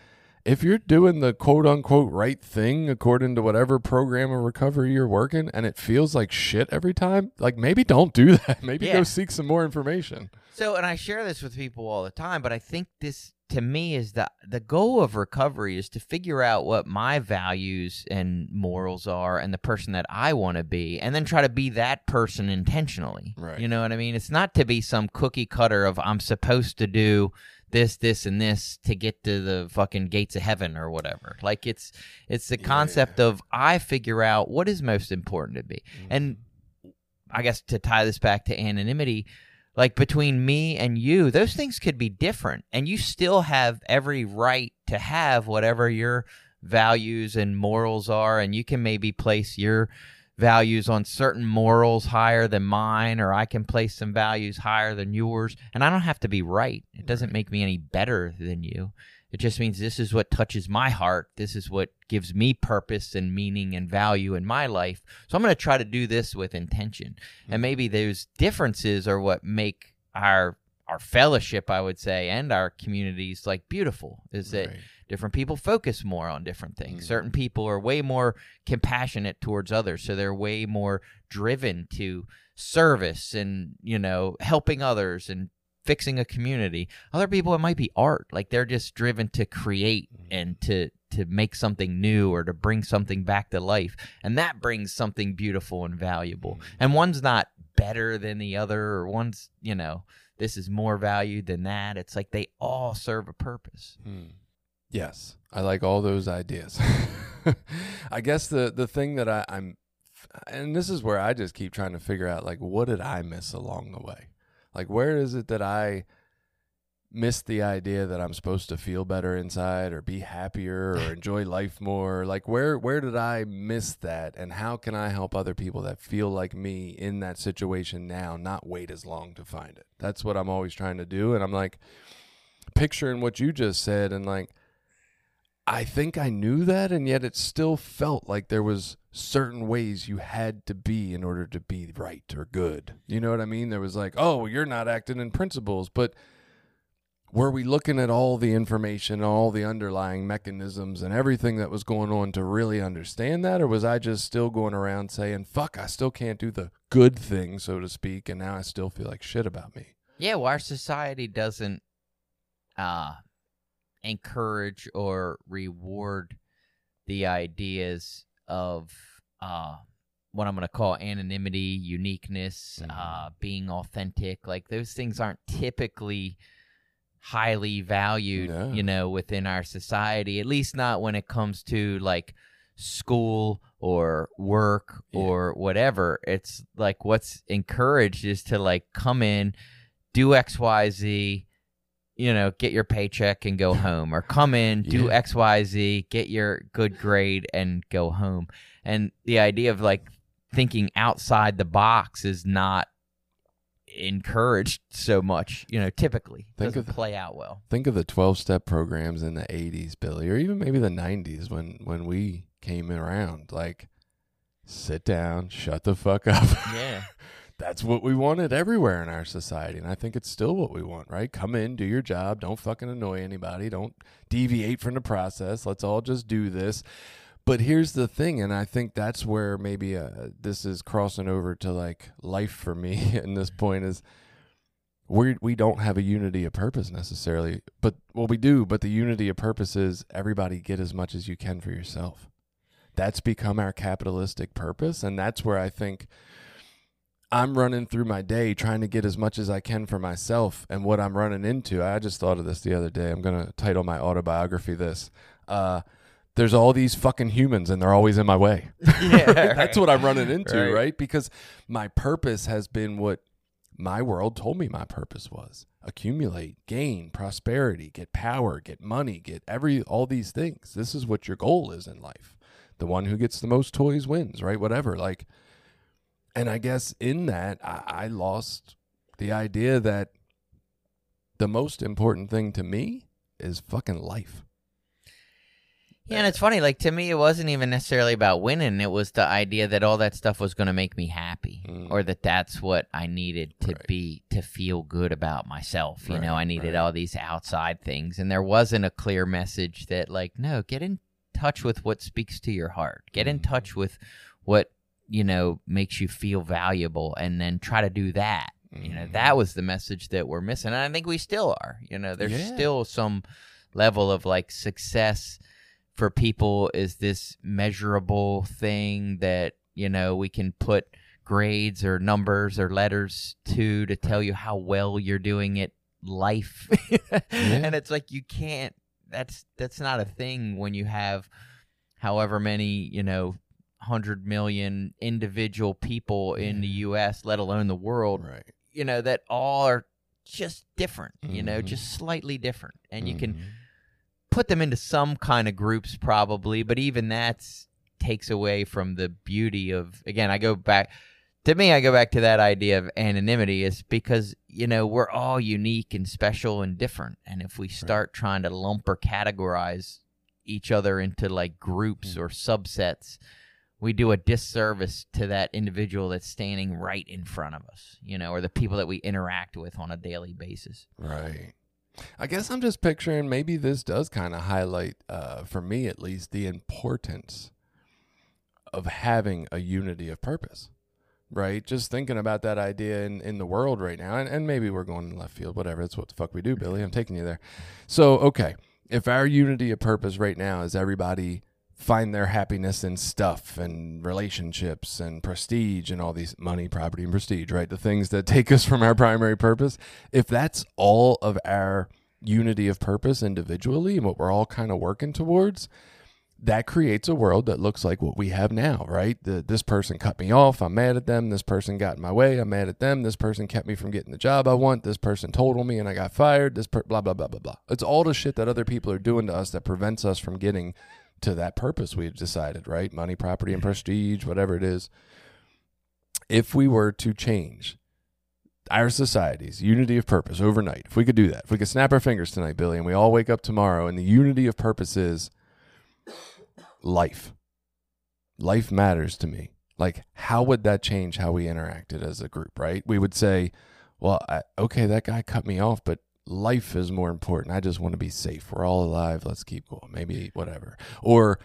if you're doing the quote unquote right thing according to whatever program of recovery you're working and it feels like shit every time, like maybe don't do that. Maybe Yeah. go seek some more information. So, and I share this with people all the time, but I think this to me is the the goal of recovery is to figure out what my values and morals are and the person that I want to be and then try to be that person intentionally. Right. You know what I mean? It's not to be some cookie cutter of I'm supposed to do this this and this to get to the fucking gates of heaven or whatever. Like it's it's the Yeah. concept of I figure out what is most important to me. Mm-hmm. And I guess to tie this back to anonymity, like between me and you, those things could be different, and you still have every right to have whatever your values and morals are, and you can maybe place your values on certain morals higher than mine, or I can place some values higher than yours, and I don't have to be right. It doesn't make me any better than you. It just means this is what touches my heart. This is what gives me purpose and meaning and value in my life. So I'm going to try to do this with intention. And maybe those differences are what make our our fellowship, I would say, and our communities like beautiful. Is that different people focus more on different things. Mhm. Certain people are way more compassionate towards others, so they're way more driven to service and you know helping others and fixing a community. Other people, it might be art. Like they're just driven to create and to to make something new or to bring something back to life, and that brings something beautiful and valuable. And one's not better than the other, or one's you know this is more valued than that. It's like they all serve a purpose. Hmm. Yes, I like all those ideas. I guess the the thing that I, I'm, and this is where I just keep trying to figure out, like, what did I miss along the way? Like, where is it that I missed the idea that I'm supposed to feel better inside, or be happier, or enjoy life more? Like, where where did I miss that, and how can I help other people that feel like me in that situation now, not wait as long to find it? That's what I'm always trying to do, and I'm like picturing what you just said and like I think I knew that and yet it still felt like there was certain ways you had to be in order to be right or good. You know what I mean? There was like, "Oh, you're not acting in principles." But were we looking at all the information, all the underlying mechanisms and everything that was going on to really understand that or was I just still going around saying, "Fuck, I still can't do the good thing, so to speak, and now I still feel like shit about me." Yeah, well, our society doesn't uh, encourage or reward the ideas of uh, what I'm going to call anonymity, uniqueness, Mhm. uh, being authentic. Like those things aren't typically highly valued, No. you know, within our society. At least not when it comes to like school or work Yeah. or whatever. It's like what's encouraged is to like come in, do X, Y, Z. You know, get your paycheck and go home, or come in, do Yeah. X, Y, Z, get your good grade and go home. And the idea of like thinking outside the box is not encouraged so much. You know, typically Think doesn't of the- play out well. Think of the 12 step programs in the 80s, Billy, or even maybe the 90s when, when we came around. Like, sit down, shut the fuck up. Yeah. That's what we wanted everywhere in our society. And I think it's still what we want, right? Come in, do your job, don't fucking annoy anybody, don't deviate from the process. Let's all just do this. But here's the thing, and I think that's where maybe uh, this is crossing over to like life for me. And this point is we we don't have a unity of purpose necessarily, but well we do. But the unity of purpose is everybody get as much as you can for yourself. That's become our capitalistic purpose, and that's where I think I'm running through my day trying to get as much as I can for myself. And what I'm running into, I just thought of this the other day. I'm going to title my autobiography this. Uh, there's all these fucking humans and they're always in my way. Yeah, That's what I'm running into, Right. right. Because my purpose has been what my world told me my purpose was accumulate, gain, prosperity, get power, get money, get every, all these things. This is what your goal is in life. The one who gets the most toys wins, right? Whatever. Like, and I guess in that, I, I lost the idea that the most important thing to me is fucking life. Yeah, and it's funny. Like to me, it wasn't even necessarily about winning. It was the idea that all that stuff was going to make me happy, Mm. or that that's what I needed to Right. be to feel good about myself. You know, I needed right. all these outside things, and there wasn't a clear message that, like, no, get in touch with what speaks to your heart. Get in Mhm. touch with what you know makes you feel valuable, and then try to do that. You know, that mm. was the message that we're missing, and I think we still are. You know, there's Yeah. still some level of like success for people is this measurable thing that you know we can put grades or numbers or letters to to tell you how well you're doing at life and it's like you can't that's that's not a thing when you have however many you know 100 million individual people in the US let alone the world Right. you know that all are just different you know Mhm. just slightly different and you can Mhm. put them into some kind of groups probably but even that takes away from the beauty of again i go back to me i go back to that idea of anonymity is because you know we're all unique and special and different and if we start trying to lump or categorize each other into like groups Mm. or subsets we do a disservice to that individual that's standing right in front of us you know or the people that we interact with on a daily basis Right. I guess I'm just picturing maybe this does kind of highlight, uh, for me at least, the importance of having a unity of purpose. Right? Just thinking about that idea in, in the world right now, and, and maybe we're going in left field, whatever. That's what the fuck we do, Billy. I'm taking you there. So, okay. If our unity of purpose right now is everybody find their happiness in stuff and relationships and prestige and all these money, property, and prestige, right? The things that take us from our primary purpose. If that's all of our unity of purpose individually and what we're all kind of working towards, that creates a world that looks like what we have now, right? The, this person cut me off. I'm mad at them. This person got in my way. I'm mad at them. This person kept me from getting the job I want. This person told on me and I got fired. This per- blah, blah, blah, blah, blah. It's all the shit that other people are doing to us that prevents us from getting to that purpose we've decided, right? Money, property, and prestige, whatever it is. If we were to change our society's unity of purpose overnight, if we could do that, if we could snap our fingers tonight, Billy, and we all wake up tomorrow and the unity of purpose is life. Life matters to me. Like, how would that change how we interacted as a group, right? We would say, well, I, okay, that guy cut me off, but life is more important. I just want to be safe. We're all alive. Let's keep going. Maybe whatever. Or,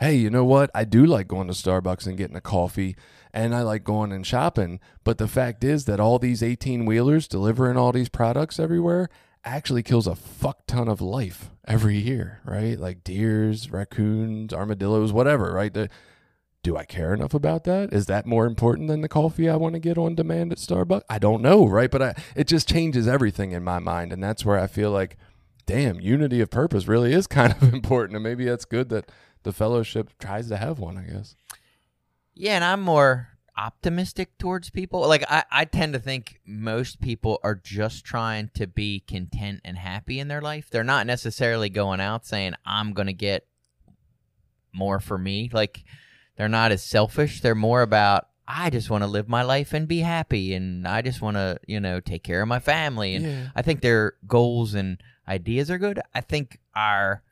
hey, you know what? I do like going to Starbucks and getting a coffee, and I like going and shopping. But the fact is that all these 18 wheelers delivering all these products everywhere actually kills a fuck ton of life every year, right? Like deers, raccoons, armadillos, whatever, right? Do I care enough about that? Is that more important than the coffee I want to get on demand at Starbucks? I don't know, right? But I, it just changes everything in my mind. And that's where I feel like, damn, unity of purpose really is kind of important. And maybe that's good that the fellowship tries to have one, I guess. Yeah, and I'm more optimistic towards people. Like I, I tend to think most people are just trying to be content and happy in their life. They're not necessarily going out saying, I'm gonna get more for me. Like they're not as selfish. They're more about I just want to live my life and be happy and I just want to, you know, take care of my family and Yeah. I think their goals and ideas are good. I think our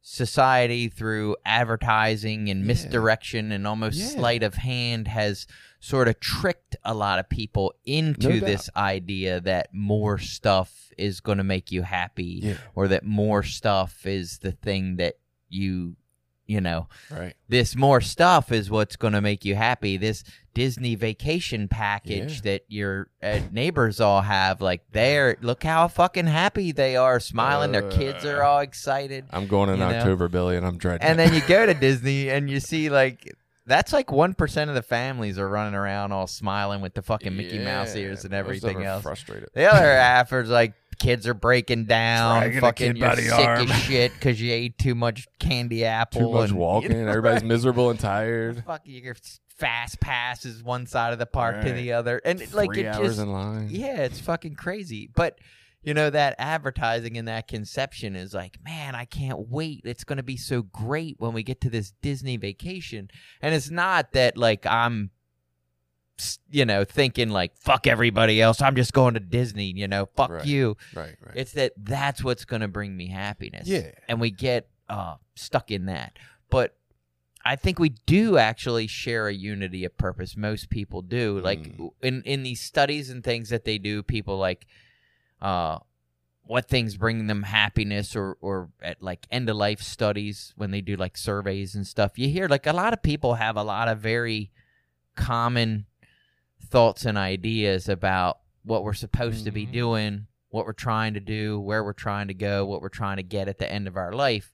society through advertising and Yeah. misdirection and almost Yeah. sleight of hand has sort of tricked a lot of people into No this idea that more stuff is going to make you happy or that more stuff is the thing that you you know Right. this more stuff is what's going to make you happy. This Disney vacation package Yeah. that your uh, neighbors all have, like they're look how fucking happy they are, smiling. Their kids are all excited, I'm going in You know? October, Billy, and I'm dreading and it. then you go to Disney and you see like. That's like one percent of the families are running around all smiling with the fucking Mickey Mouse ears and everything else. Frustrated. The other half is like kids are breaking down, Dragging fucking you're sick arm. as shit because you ate too much candy apple, Too much and, walking. you know, Everybody's right? miserable and tired. fuck your fast passes one side of the park to the other and it- like Three it hours just in line. yeah it's fucking crazy but you know that advertising and that conception is like man i can't wait it's going to be so great when we get to this disney vacation and it's not that like i'm you know thinking like fuck everybody else i'm just going to disney you know fuck Right. you Right. Right. it's that that's what's going to bring me happiness. Yeah. And we get uh, stuck in that. But I think we do actually share a unity of purpose. Most people do. Like Mm. in, in these studies and things that they do, people like uh, what things bring them happiness or, or at like end of life studies when they do like surveys and stuff. You hear like a lot of people have a lot of very common thoughts and ideas about what we're supposed to be Mhm. doing, what we're trying to do, where we're trying to go, what we're trying to get at the end of our life.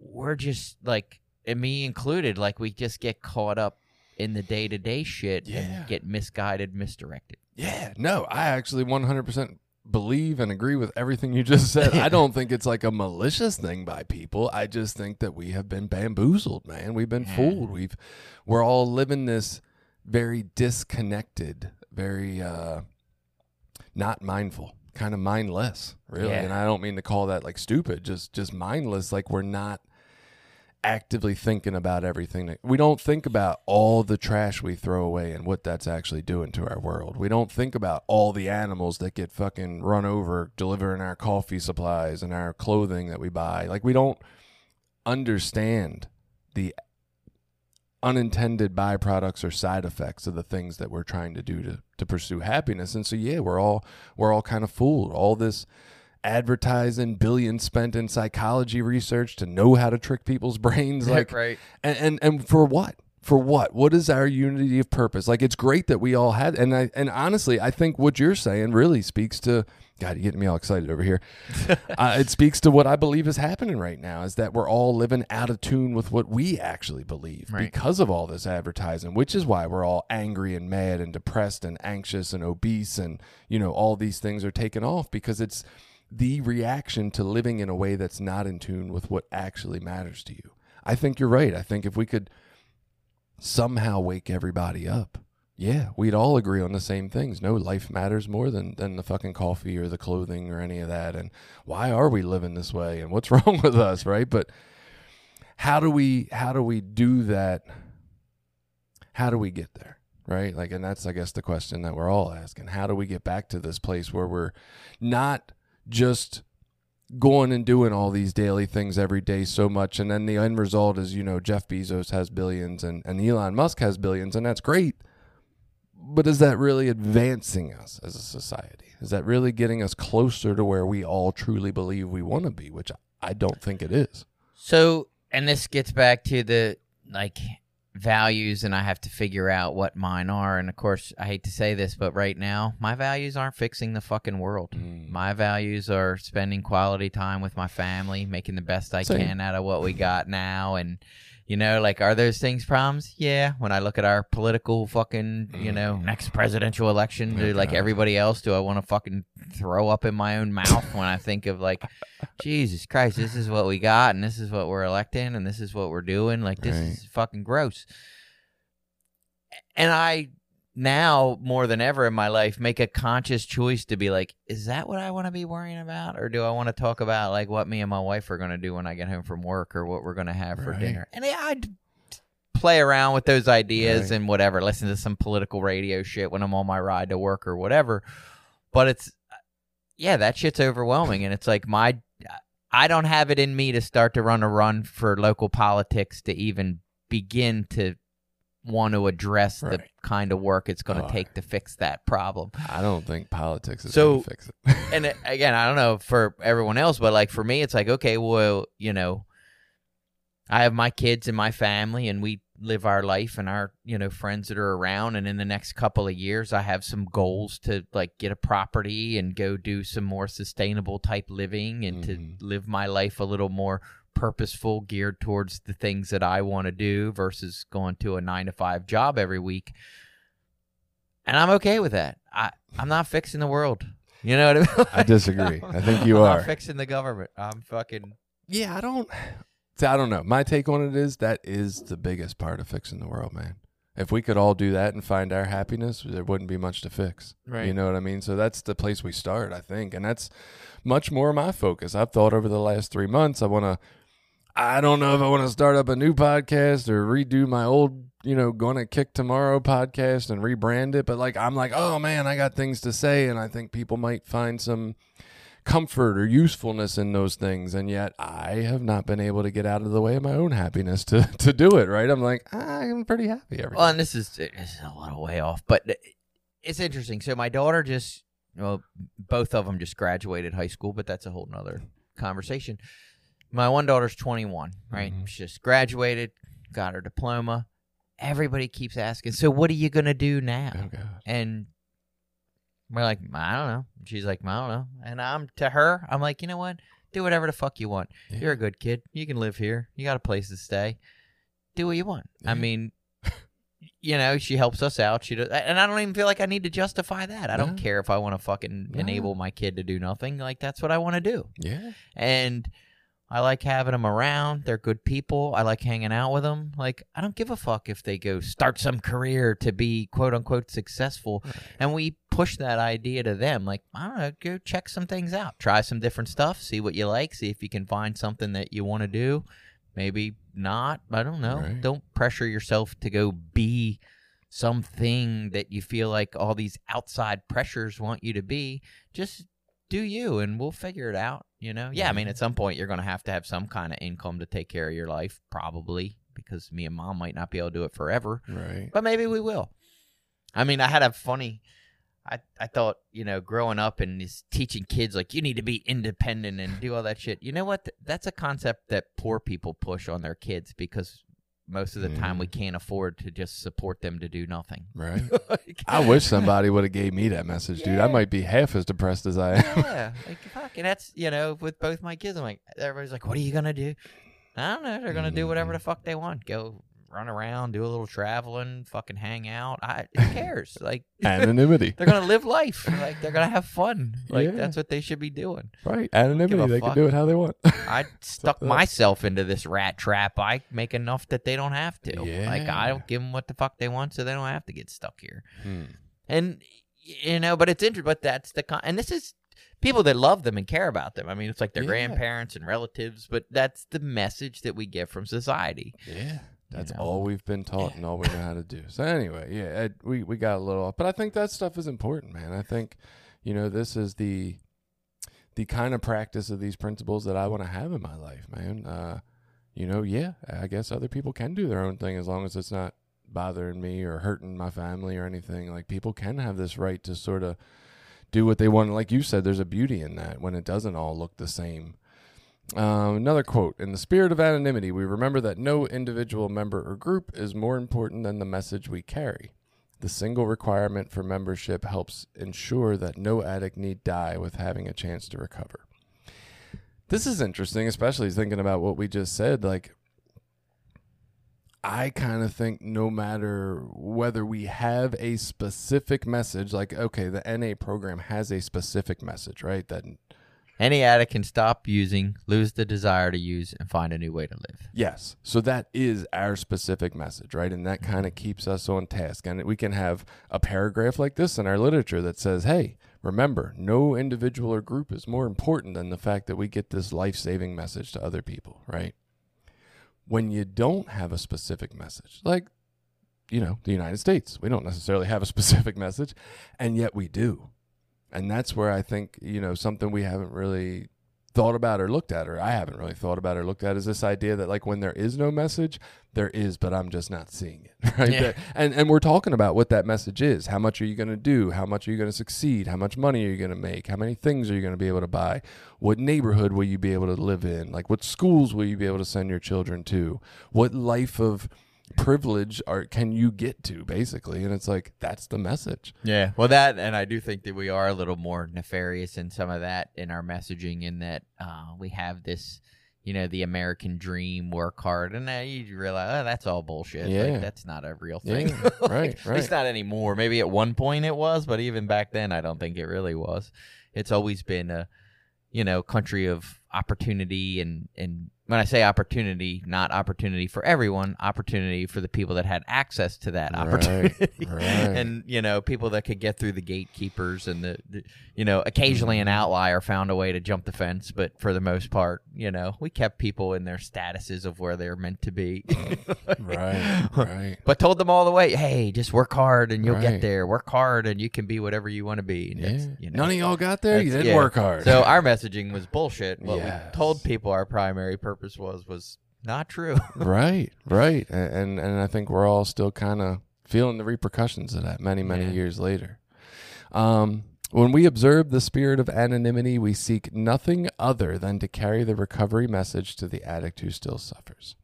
We're just like, and me included, like we just get caught up in the day to day shit Yeah. and get misguided, misdirected. Yeah, no, I actually 100% believe and agree with everything you just said. I don't think it's like a malicious thing by people. I just think that we have been bamboozled, man. We've been Yeah. fooled. We've we're all living this very disconnected, very uh not mindful, kind of mindless, really. Yeah. And I don't mean to call that like stupid, just just mindless like we're not actively thinking about everything. that- We don't think about all the trash we throw away and what that's actually doing to our world. We don't think about all the animals that get fucking run over delivering our coffee supplies and our clothing that we buy. Like we don't understand the unintended byproducts or side effects of the things that we're trying to do to, to pursue happiness. And so yeah, we're all we're all kind of fooled. All this advertising, billions spent in psychology research to know how to trick people's brains. Like right. and, and and for what? For what? What is our unity of purpose? Like it's great that we all had and I and honestly, I think what you're saying really speaks to God, you're getting me all excited over here. uh, it speaks to what I believe is happening right now is that we're all living out of tune with what we actually believe Right. because of all this advertising, which is why we're all angry and mad and depressed and anxious and obese and you know all these things are taken off because it's the reaction to living in a way that's not in tune with what actually matters to you. I think you're right. I think if we could somehow wake everybody up, yeah, we'd all agree on the same things. No, life matters more than, than the fucking coffee or the clothing or any of that. And why are we living this way? And what's wrong with us, right? But how do we how do we do that? How do we get there? Right? Like and that's I guess the question that we're all asking. How do we get back to this place where we're not just going and doing all these daily things every day so much and then the end result is you know jeff bezos has billions and, and elon musk has billions and that's great but is that really advancing us as a society is that really getting us closer to where we all truly believe we want to be which i don't think it is So, and this gets back to the like values, and I have to figure out what mine are. And of course, I hate to say this, but right now, my values aren't fixing the fucking world. Mm. My values are spending quality time with my family, making the best I Same. can out of what we got now, and You know, like are those things problems? Yeah. When I look at our political fucking, you mm, know, next presidential election, do like everybody else, do I want to fucking throw up in my own mouth when I think of like, Jesus Christ, this is what we got, and this is what we're electing, and this is what we're doing. Like this Right. is fucking gross. And I now more than ever in my life make a conscious choice to be like is that what i want to be worrying about or do i want to talk about like what me and my wife are going to do when i get home from work or what we're going to have for Right. dinner and i play around with those ideas Right. and whatever listen to some political radio shit when i'm on my ride to work or whatever but it's yeah that shit's overwhelming and it's like my i don't have it in me to start to run a run for local politics to even begin to want to address the kind of work it's going to Oh. take to fix that problem. I don't think politics is So- going to fix it. And it- again, I don't know for everyone else, but like for me, it's like, okay, well, you know, I have my kids and my family, and we live our life and our, you know, friends that are around. And in the next couple of years, I have some goals to like get a property and go do some more sustainable type living and to Mhm. live my life a little more purposeful, geared towards the things that I want to do versus going to a nine to five job every week. And I'm okay with that. I, I'm not fixing the world. You know what I mean? I disagree. I think you I'm are. not fixing the government. I'm fucking. Yeah, I don't. See, I don't know. My take on it is that is the biggest part of fixing the world, man. If we could all do that and find our happiness, there wouldn't be much to fix. Right. You know what I mean? So that's the place we start, I think, and that's much more my focus. I've thought over the last three months. I want to. I don't know if I want to start up a new podcast or redo my old, you know, gonna kick tomorrow podcast and rebrand it. But like, I'm like, oh man, I got things to say, and I think people might find some comfort or usefulness in those things and yet i have not been able to get out of the way of my own happiness to to do it right i'm like i'm pretty happy every Well, and this is, this is a little way off, but uh, it's interesting. So my daughter just, well, both of them just graduated high school, but that's a whole nother conversation. My one daughter's 21, right? Mhm. She just graduated, got her diploma. Everybody keeps asking, so what are you gonna do now? oh And we're like, I don't know. She's like, I don't know. And I'm to her, I'm like, you know what? Do whatever the fuck you want. Yeah. You're a good kid. You can live here. You got a place to stay. Do what you want. Yeah. I mean, you know, she helps us out. She does, and I don't even feel like I need to justify that. I don't care if I want to fucking No. enable my kid to do nothing. Like that's what I want to do. yeah And I like having them around. They're good people. I like hanging out with them. Like I don't give a fuck if they go start some career to be quote unquote successful. And we push that idea to them. Like I don't know, go check some things out, try some different stuff, see what you like, see if you can find something that you want to do. Maybe not. I don't know. Right. Don't pressure yourself to go be something that you feel like all these outside pressures want you to be. Just do you and we'll figure it out you know? Yeah i mean at some point you're going to have to have some kind of income to take care of your life probably because me and mom might not be able to do it forever. Right. But maybe we will. I mean i had a funny i i thought you know growing up and is teaching kids like you need to be independent and do all that shit. You know what? That's a concept that poor people push on their kids because most of the time we Mm. can't afford to just support them to do nothing right Like- i wish somebody would have gave me that message dude i might be half as depressed as i am yeah, like fuck, and that's you know with both my kids. I'm like, everybody's like, what are you gonna do? I don't know. They're gonna do whatever the fuck they want. Go run around, do a little traveling, fucking hang out. I who cares? like anonymity they're gonna live life. Like they're gonna have fun. Like Yeah. that's what they should be doing. right anonymity they can do it how they want I stuck myself into this rat trap. I make enough that they don't have to. Like I don't give them what the fuck they want, so they don't have to get stuck here. Hmm. and you know but it's interesting but that's the con and this is people that love them and care about them i mean it's like their Yeah. grandparents and relatives but that's the message that we get from society Yeah. That's know? all we've been taught and all we know how to do. So anyway, yeah, Ed, we we got a little off, but I think that stuff is important, man. I think, you know, this is the the kind of practice of these principles that I want to have in my life, man. Uh, you know, yeah, I guess other people can do their own thing as long as it's not bothering me or hurting my family or anything. Like people can have this right to sort of do what they want. Like you said, there's a beauty in that when it doesn't all look the same. Um, another quote In the spirit of anonymity, we remember that no individual member or group is more important than the message we carry. The single requirement for membership helps ensure that no addict need die with having a chance to recover. This is interesting, especially thinking about what we just said. Like, I kind of think no matter whether we have a specific message, like, okay, the NA program has a specific message, right? That, Any addict can stop using, lose the desire to use, and find a new way to live. yes. So that is our specific message, right? And that kind of keeps us on task. And we can have a paragraph like this in our literature that says, hey, remember, no individual or group is more important than the fact that we get this life saving message to other people, right? When you don't have a specific message, like, you know, the United States, we don't necessarily have a specific message, and yet we do. And that's where I think, you know, something we haven't really thought about or looked at, or I haven't really thought about or looked at, is this idea that like when there is no message, there is, but I'm just not seeing it. Right. Yeah. That- and and we're talking about what that message is. How much are you going to do? How much are you going to succeed? How much money are you going to make? How many things are you going to be able to buy? What neighborhood will you be able to live in? Like what schools will you be able to send your children to? What life of privilege are can you get to basically? And it's like that's the message. Yeah, well, that and I do think that we are a little more nefarious in some of that in our messaging, in that uh, we have this, you know, the American dream, work hard, and then you realize oh, that's all bullshit. Yeah. like, that's not a real thing. Yeah, Like, right, right. least not anymore. Maybe at one point it was, but even back then, I don't think it really was. It's always been a, you know, country of opportunity and and when I say opportunity, not opportunity for everyone, opportunity for the people that had access to that opportunity, right. and you know, people that could get through the gatekeepers and the, the you know, occasionally an mm-hmm. outlier found a way to jump the fence, but for the most part, you know, we kept people in their statuses of where they're meant to be. Right, right. But told them all the way, hey, just work hard and you'll Right. get there. Work hard and you can be whatever you want to be. Yeah. you know, None of y'all got there. You didn't yeah. work hard. So our messaging was bullshit. What Yes. we told people our primary purpose was was not true. right, right, and and I think we're all still kind of feeling the repercussions of that many many Yeah. years later. Um, when we observe the spirit of anonymity, we seek nothing other than to carry the recovery message to the addict who still suffers.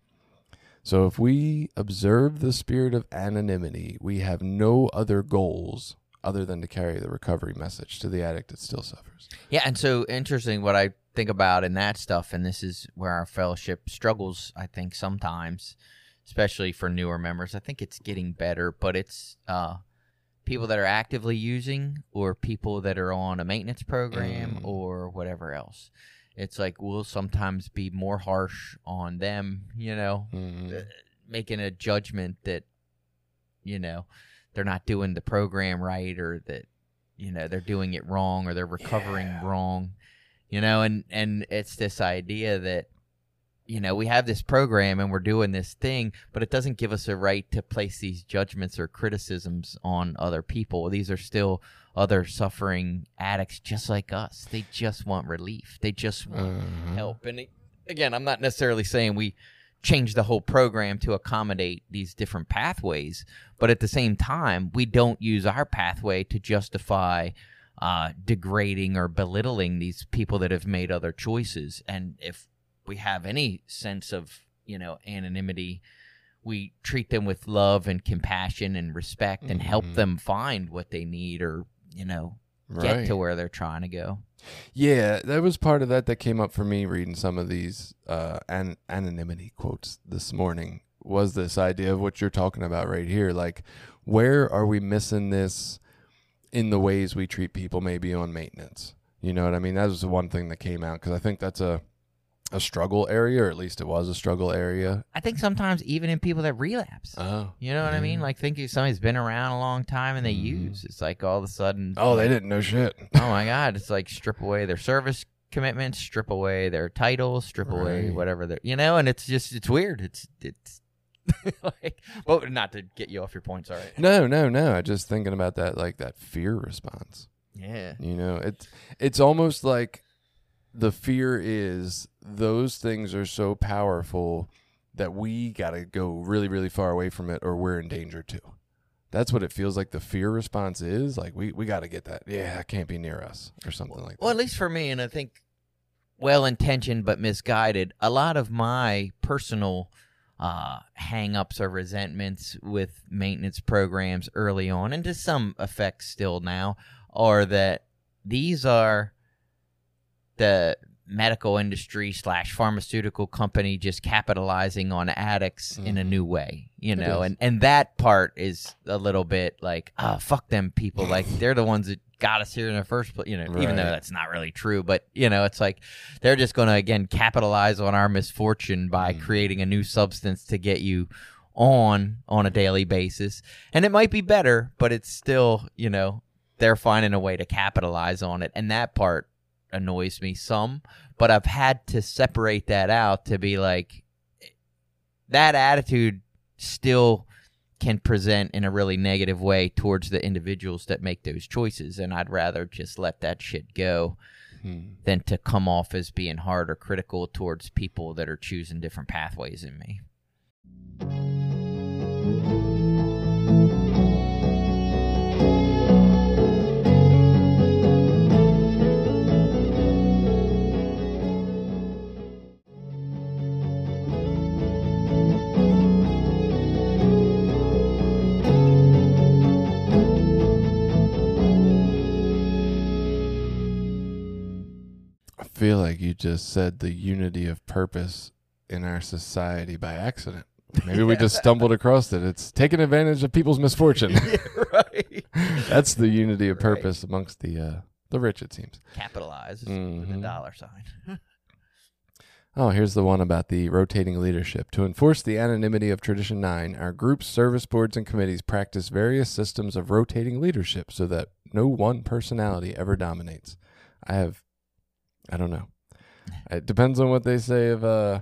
So if we observe the spirit of anonymity, we have no other goals other than to carry the recovery message to the addict that still suffers. Yeah, and so interesting what I think about in that stuff, and this is where our fellowship struggles, I think, sometimes, especially for newer members. I think it's getting better, but it's uh, people that are actively using or people that are on a maintenance program Mm. or whatever else. It's like we'll sometimes be more harsh on them, you know, uh, making a judgment that, you know, they're not doing the program right or that you know they're doing it wrong or they're recovering Yeah. wrong you know and and it's this idea that you know we have this program and we're doing this thing but it doesn't give us a right to place these judgments or criticisms on other people. These are still other suffering addicts just like us. They just want relief. They just want Uh-huh. help. And it- again i'm not necessarily saying we change the whole program to accommodate these different pathways but at the same time we don't use our pathway to justify uh, degrading or belittling these people that have made other choices and if we have any sense of you know anonymity we treat them with love and compassion and respect and help Mhm. them find what they need or you know get Right. to where they're trying to go Yeah, that was part of that that came up for me reading some of these uh, an- anonymity quotes this morning. Was this idea of what you're talking about right here? Like, where are we missing this in the ways we treat people maybe on maintenance? You know what I mean? That was the one thing that came out because I think that's a a struggle area, or at least it was a struggle area. i think sometimes even in people that relapse Oh, You know what I mean? Like think if somebody's been around a long time and they Mhm. use, it's like all of a sudden oh, they didn't know shit. Oh my god, it's like strip away their service commitments, strip away their titles, strip away whatever they you know, and it's just it's weird. It's it's like but not to get you off your point, sorry. No, no, no. I just thinking about that, like that fear response. Yeah. You know, it's it's almost like the fear is those things are so powerful that we got to go really really far away from it or we're in danger too. That's what it feels like the fear response is. Like we we got to get that. Yeah, it can't be near us or something like that. Well, at least for me, and I think well intentioned but misguided, a lot of my personal uh, hang ups or resentments with maintenance programs early on, and to some effect still now, are that these are the medical industry slash pharmaceutical company just capitalizing on addicts in a Mhm. new way, you know, and and that part is a little bit like, ah, fuck them people, like they're the ones that got us here in the first place, you know, even though that's not really true, but you know, it's like they're just going to again capitalize on our misfortune by Mm. creating a new substance to get you on on a daily basis, and it might be better, but it's still, you know, they're finding a way to capitalize on it, and that part annoys me some, but I've had to separate that out to be like that attitude still can present in a really negative way towards the individuals that make those choices and I'd rather just let that shit go Hmm. than to come off as being hard or critical towards people that are choosing different pathways in me. Feel like you just said the unity of purpose in our society by accident. Maybe we just stumbled across it. It's taking advantage of people's misfortune. right. That's the unity of Right. purpose amongst the uh, the rich, it seems. Capitalize with a dollar sign. Oh, here's the one about the rotating leadership. To enforce the anonymity of Tradition 9, our groups, service boards, and committees practice various systems of rotating leadership so that no one personality ever dominates. I have, I don't know. It depends on what they say of uh,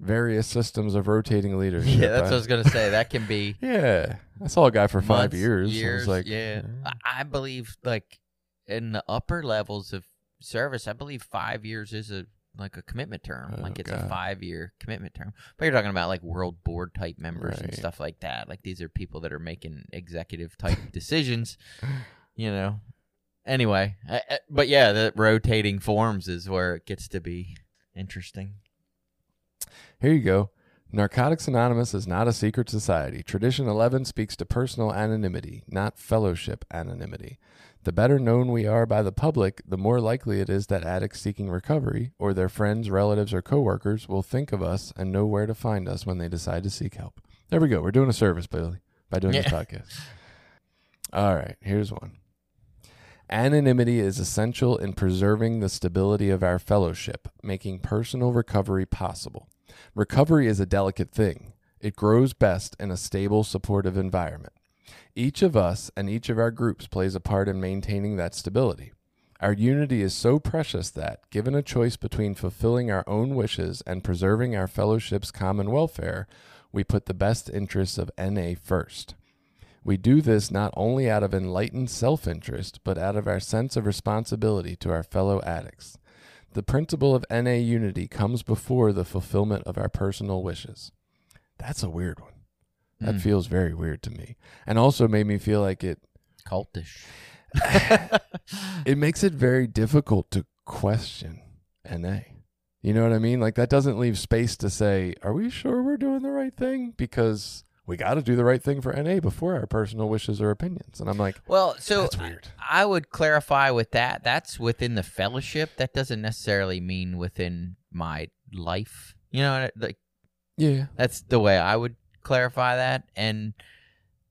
various systems of rotating leadership. yeah, that's what I I- was gonna say. That can be yeah. I saw a guy for five months, years. I was Years, like, yeah, I, I believe like in the upper levels of service, I believe five years is a like a commitment term. Oh, like it's a five year commitment term. But you're talking about like world board type members and stuff like that. Like these are people that are making executive type decisions. You know. Anyway, I, I- but yeah, the rotating forms is where it gets to be interesting. Here you go. Narcotics Anonymous is not a secret society. Tradition 11 speaks to personal anonymity, not fellowship anonymity. The better known we are by the public, the more likely it is that addicts seeking recovery, or their friends, relatives, or coworkers, will think of us and know where to find us when they decide to seek help. There we go. We're doing a service, Billy, by doing this podcast. All right, here's one. Anonymity is essential in preserving the stability of our fellowship, making personal recovery possible. Recovery is a delicate thing. It grows best in a stable, supportive environment. Each of us and each of our groups plays a part in maintaining that stability. Our unity is so precious that, given a choice between fulfilling our own wishes and preserving our fellowship's common welfare, we put the best interests of NA first. We do this not only out of enlightened self interest, but out of our sense of responsibility to our fellow addicts. The principle of NA unity comes before the fulfillment of our personal wishes. That's a weird one. That Mm. feels very weird to me. And also made me feel like it Cultish. it makes it very difficult to question NA. You know what I mean? Like that doesn't leave space to say, "Are we sure we're doing the right thing?" Because we got to do the right thing for NA before our personal wishes or opinions. And I'm like, Well, so that's weird. I would clarify with that. That's within the fellowship. That doesn't necessarily mean within my life. You know, like Yeah. that's the way I would clarify that. And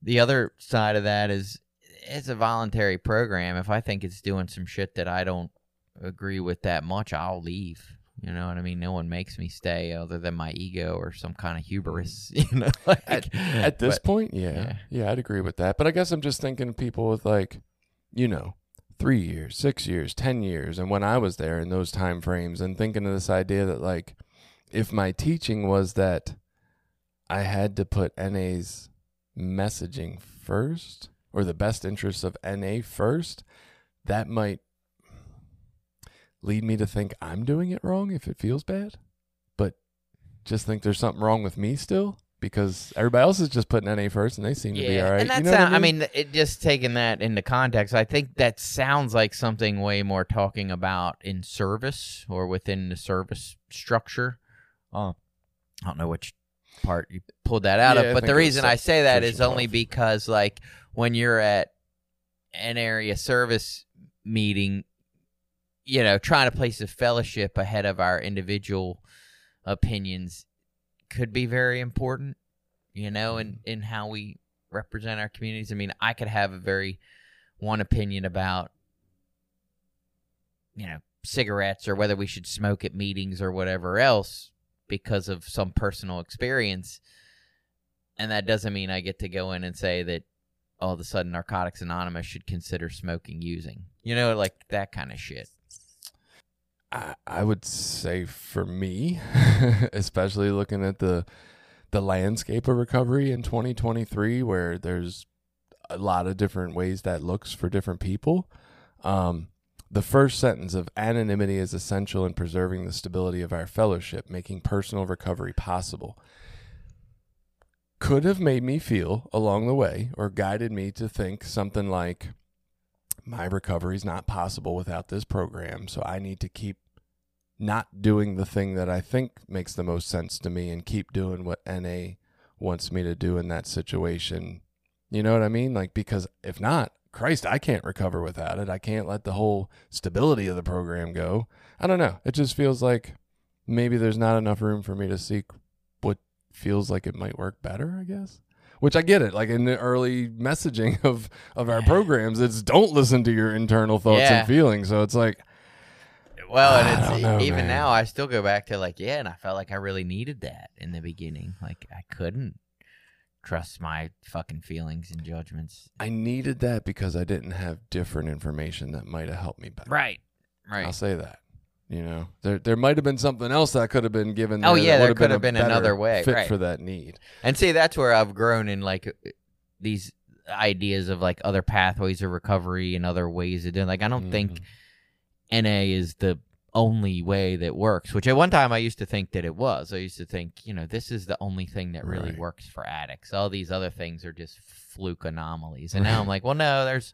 the other side of that is it's a voluntary program. If I think it's doing some shit that I don't agree with that much, I'll leave. You know what I mean? No one makes me stay other than my ego or some kind of hubris. You know, like, At, at this but- point, yeah, yeah. yeah, I'd agree with that. But I guess I'm just thinking of people with like, you know, three years, six years, ten years, and when I was there in those time frames, and thinking of this idea that like, if my teaching was that I had to put NA's messaging first or the best interests of NA first, that might lead me to think I'm doing it wrong if it feels bad, but just think there's something wrong with me still because everybody else is just putting NA first and they seem to be all right. And that's you know what I mean, it just taking that into context, I think that sounds like something way more talking about in service or within the service structure. Uh, I don't know which part you pulled that out Yeah, of, but the reason I say that is only 12. because, like, when you're at an area service meeting, you know, trying to place a fellowship ahead of our individual opinions could be very important, you know, in, mm-hmm. in how we represent our communities. I mean, I could have a very one opinion about, you know, cigarettes or whether we should smoke at meetings or whatever else because of some personal experience. And that doesn't mean I get to go in and say that all of a sudden Narcotics Anonymous should consider smoking using. You know, like that kind of shit. I, would say for me, especially looking at the the landscape of recovery in 2023, where there's a lot of different ways that looks for different people. Um, the first sentence of anonymity is essential in preserving the stability of our fellowship, making personal recovery possible. Could have made me feel along the way or guided me to think something like, my recovery is not possible without this program, so I need to keep not doing the thing that I think makes the most sense to me and keep doing what NA wants me to do in that situation. You know what I mean? Like, because if not, Christ, I can't recover without it. I can't let the whole stability of the program go. I don't know. It just feels like maybe there's not enough room for me to seek what feels like it might work better, I guess. Which I get it. Like in the early messaging of of our programs, it's don't listen to your internal thoughts Yeah. and feelings. So it's like Well, and it's know, even man. now I still go back to like, yeah, and I felt like I really needed that in the beginning. Like I couldn't trust my fucking feelings and judgments. I needed that because I didn't have different information that might have helped me better. Right. Right. I'll say that. You know, there there might have been something else that could have been given. Oh, yeah, that there could have a been another way, fit right. for that need. And see, that's where I've grown in like these ideas of like other pathways of recovery and other ways of doing. Like I don't think Mm-hmm. NA is the only way that works. Which at one time I used to think that it was. I used to think, you know, this is the only thing that really Right. works for addicts. All these other things are just fluke anomalies. And now I'm like, well, no, there's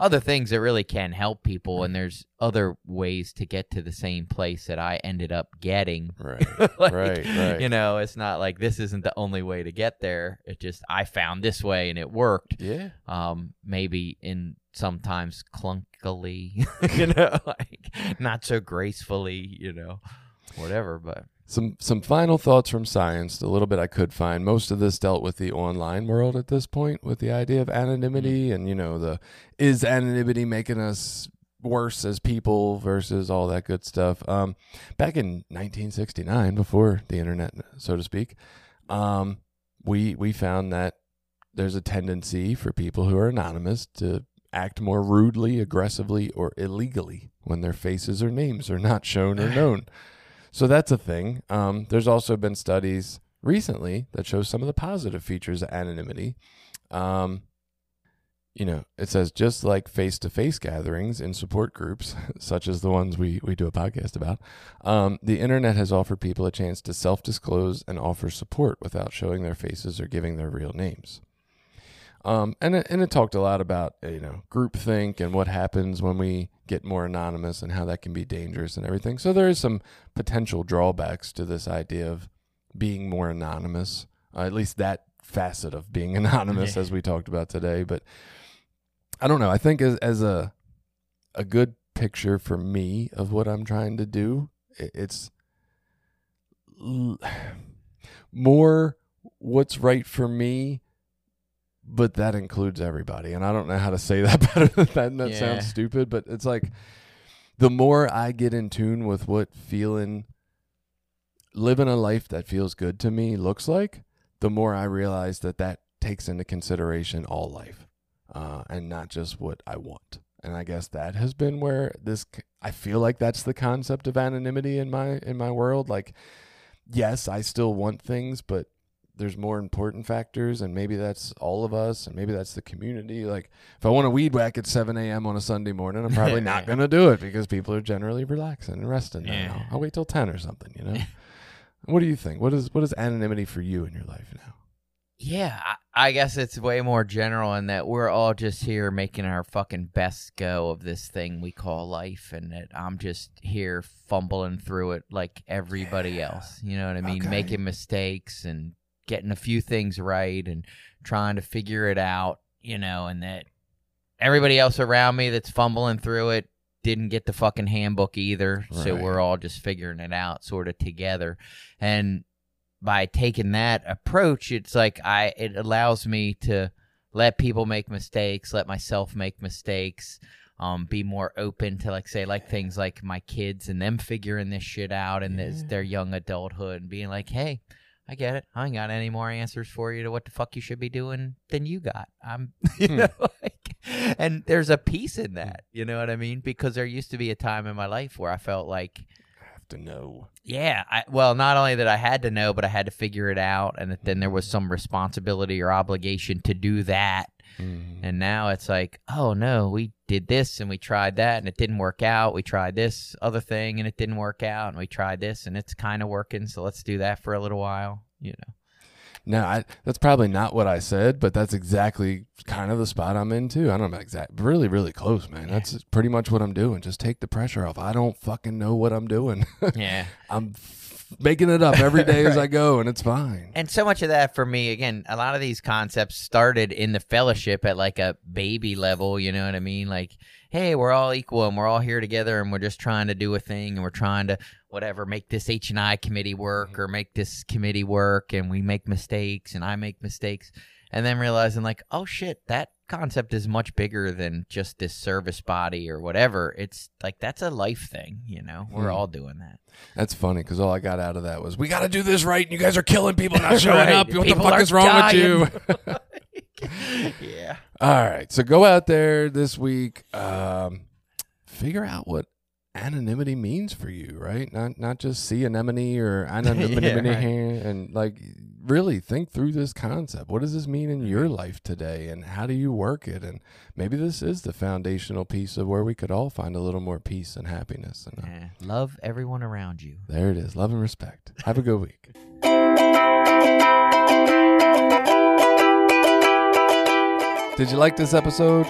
other things that really can help people, and there's other ways to get to the same place that I ended up getting. Right, Like, right, right. You know, it's not like this isn't the only way to get there. It just I found this way and it worked. yeah, Um, maybe in sometimes clunkily, you know, like not so gracefully, you know, whatever. But some some final thoughts from science. A little bit I could find. Most of this dealt with the online world at this point, with the idea of anonymity and you know the is anonymity making us worse as people versus all that good stuff. Um, back in 1969, before the internet, so to speak, um, we we found that there's a tendency for people who are anonymous to act more rudely, aggressively, or illegally when their faces or names are not shown or known. So that's a thing. Um, there's also been studies recently that show some of the positive features of anonymity. Um, you know, it says just like face to face gatherings in support groups, such as the ones we, we do a podcast about, um, the internet has offered people a chance to self disclose and offer support without showing their faces or giving their real names. Um, and it, and it talked a lot about uh, you know groupthink and what happens when we get more anonymous and how that can be dangerous and everything. So there is some potential drawbacks to this idea of being more anonymous, uh, at least that facet of being anonymous, Yeah. as we talked about today. But I don't know. I think as as a a good picture for me of what I'm trying to do, it's more what's right for me but that includes everybody. And i don't know how to say that better than that and that Yeah. sounds stupid but it's like the more i get in tune with what feeling living a life that feels good to me looks like the more i realize that that takes into consideration all life uh, and not just what i want. And i guess that has been where this I feel like that's the concept of anonymity in my in my world. Like yes i still want things but there's more important factors and maybe that's all of us and maybe that's the community like if i want to weed whack at 7 a.m on a sunday morning i'm probably not going to do it because people are generally relaxing and resting Yeah. now i'll wait till 10 or something you know what do you think what is what is anonymity for you in your life now yeah, I, I guess it's way more general in that we're all just here making our fucking best go of this thing we call life, and that I'm just here fumbling through it like everybody Yeah. else. You know what I mean? Okay. Making mistakes and getting a few things right and trying to figure it out. You know, and that everybody else around me that's fumbling through it didn't get the fucking handbook either, so we're all just figuring it out sort of together. And by taking that approach, it's like I it allows me to let people make mistakes, let myself make mistakes, um, be more open to like say like things like my kids and them figuring this shit out and this, their young adulthood and being like, hey, I get it. I ain't got any more answers for you to what the fuck you should be doing than you got. I'm, you know, like, and there's a piece in that. You know what I mean? Because there used to be a time in my life where I felt like, to know. yeah, I, well, not only that I had to know, but I had to figure it out, and that then there was some responsibility or obligation to do that. Mhm. And now it's like, oh no, we did this and we tried that and it didn't work out. We tried this other thing and it didn't work out, and we tried this and it's kind of working. So let's do that for a little while. You know. No, I, that's probably not what I said, but that's exactly kind of the spot I'm in too. I don't know exact, really, really close, man. That's pretty much what I'm doing. Just take the pressure off. I don't fucking know what I'm doing. Yeah. I'm f- making it up every day as I go, and it's fine. And so much of that for me, again, a lot of these concepts started in the fellowship at like a baby level, you know what I mean? Like, hey, we're all equal and we're all here together and we're just trying to do a thing and we're trying to whatever make this H and I committee work or make this committee work and we make mistakes and I make mistakes. And then realizing like, oh shit, that concept is much bigger than just this service body or whatever. It's like that's a life thing, you know. We're Hmm. all doing that. That's funny because all I got out of that was we got to do this right, and you guys are killing people not showing Right. up. What People the fuck is wrong with you? yeah. All right, so go out there this week, um, figure out what anonymity means for you, right? Not not just see anemone or anonymity, Yeah, right. and like really think through this concept. What does this mean in your life today, and how do you work it? And maybe this is the foundational piece of where we could all find a little more peace and happiness. And uh, Yeah. Love everyone around you. there it is, love and respect. Have a good week. Did you like this episode?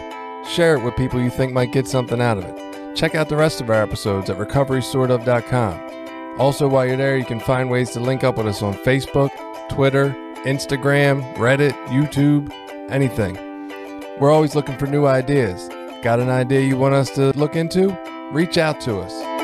Share it with people you think might get something out of it. Check out the rest of our episodes at recoverysortof.com. Also, while you're there, you can find ways to link up with us on Facebook, Twitter, Instagram, Reddit, YouTube, anything. We're always looking for new ideas. Got an idea you want us to look into? Reach out to us.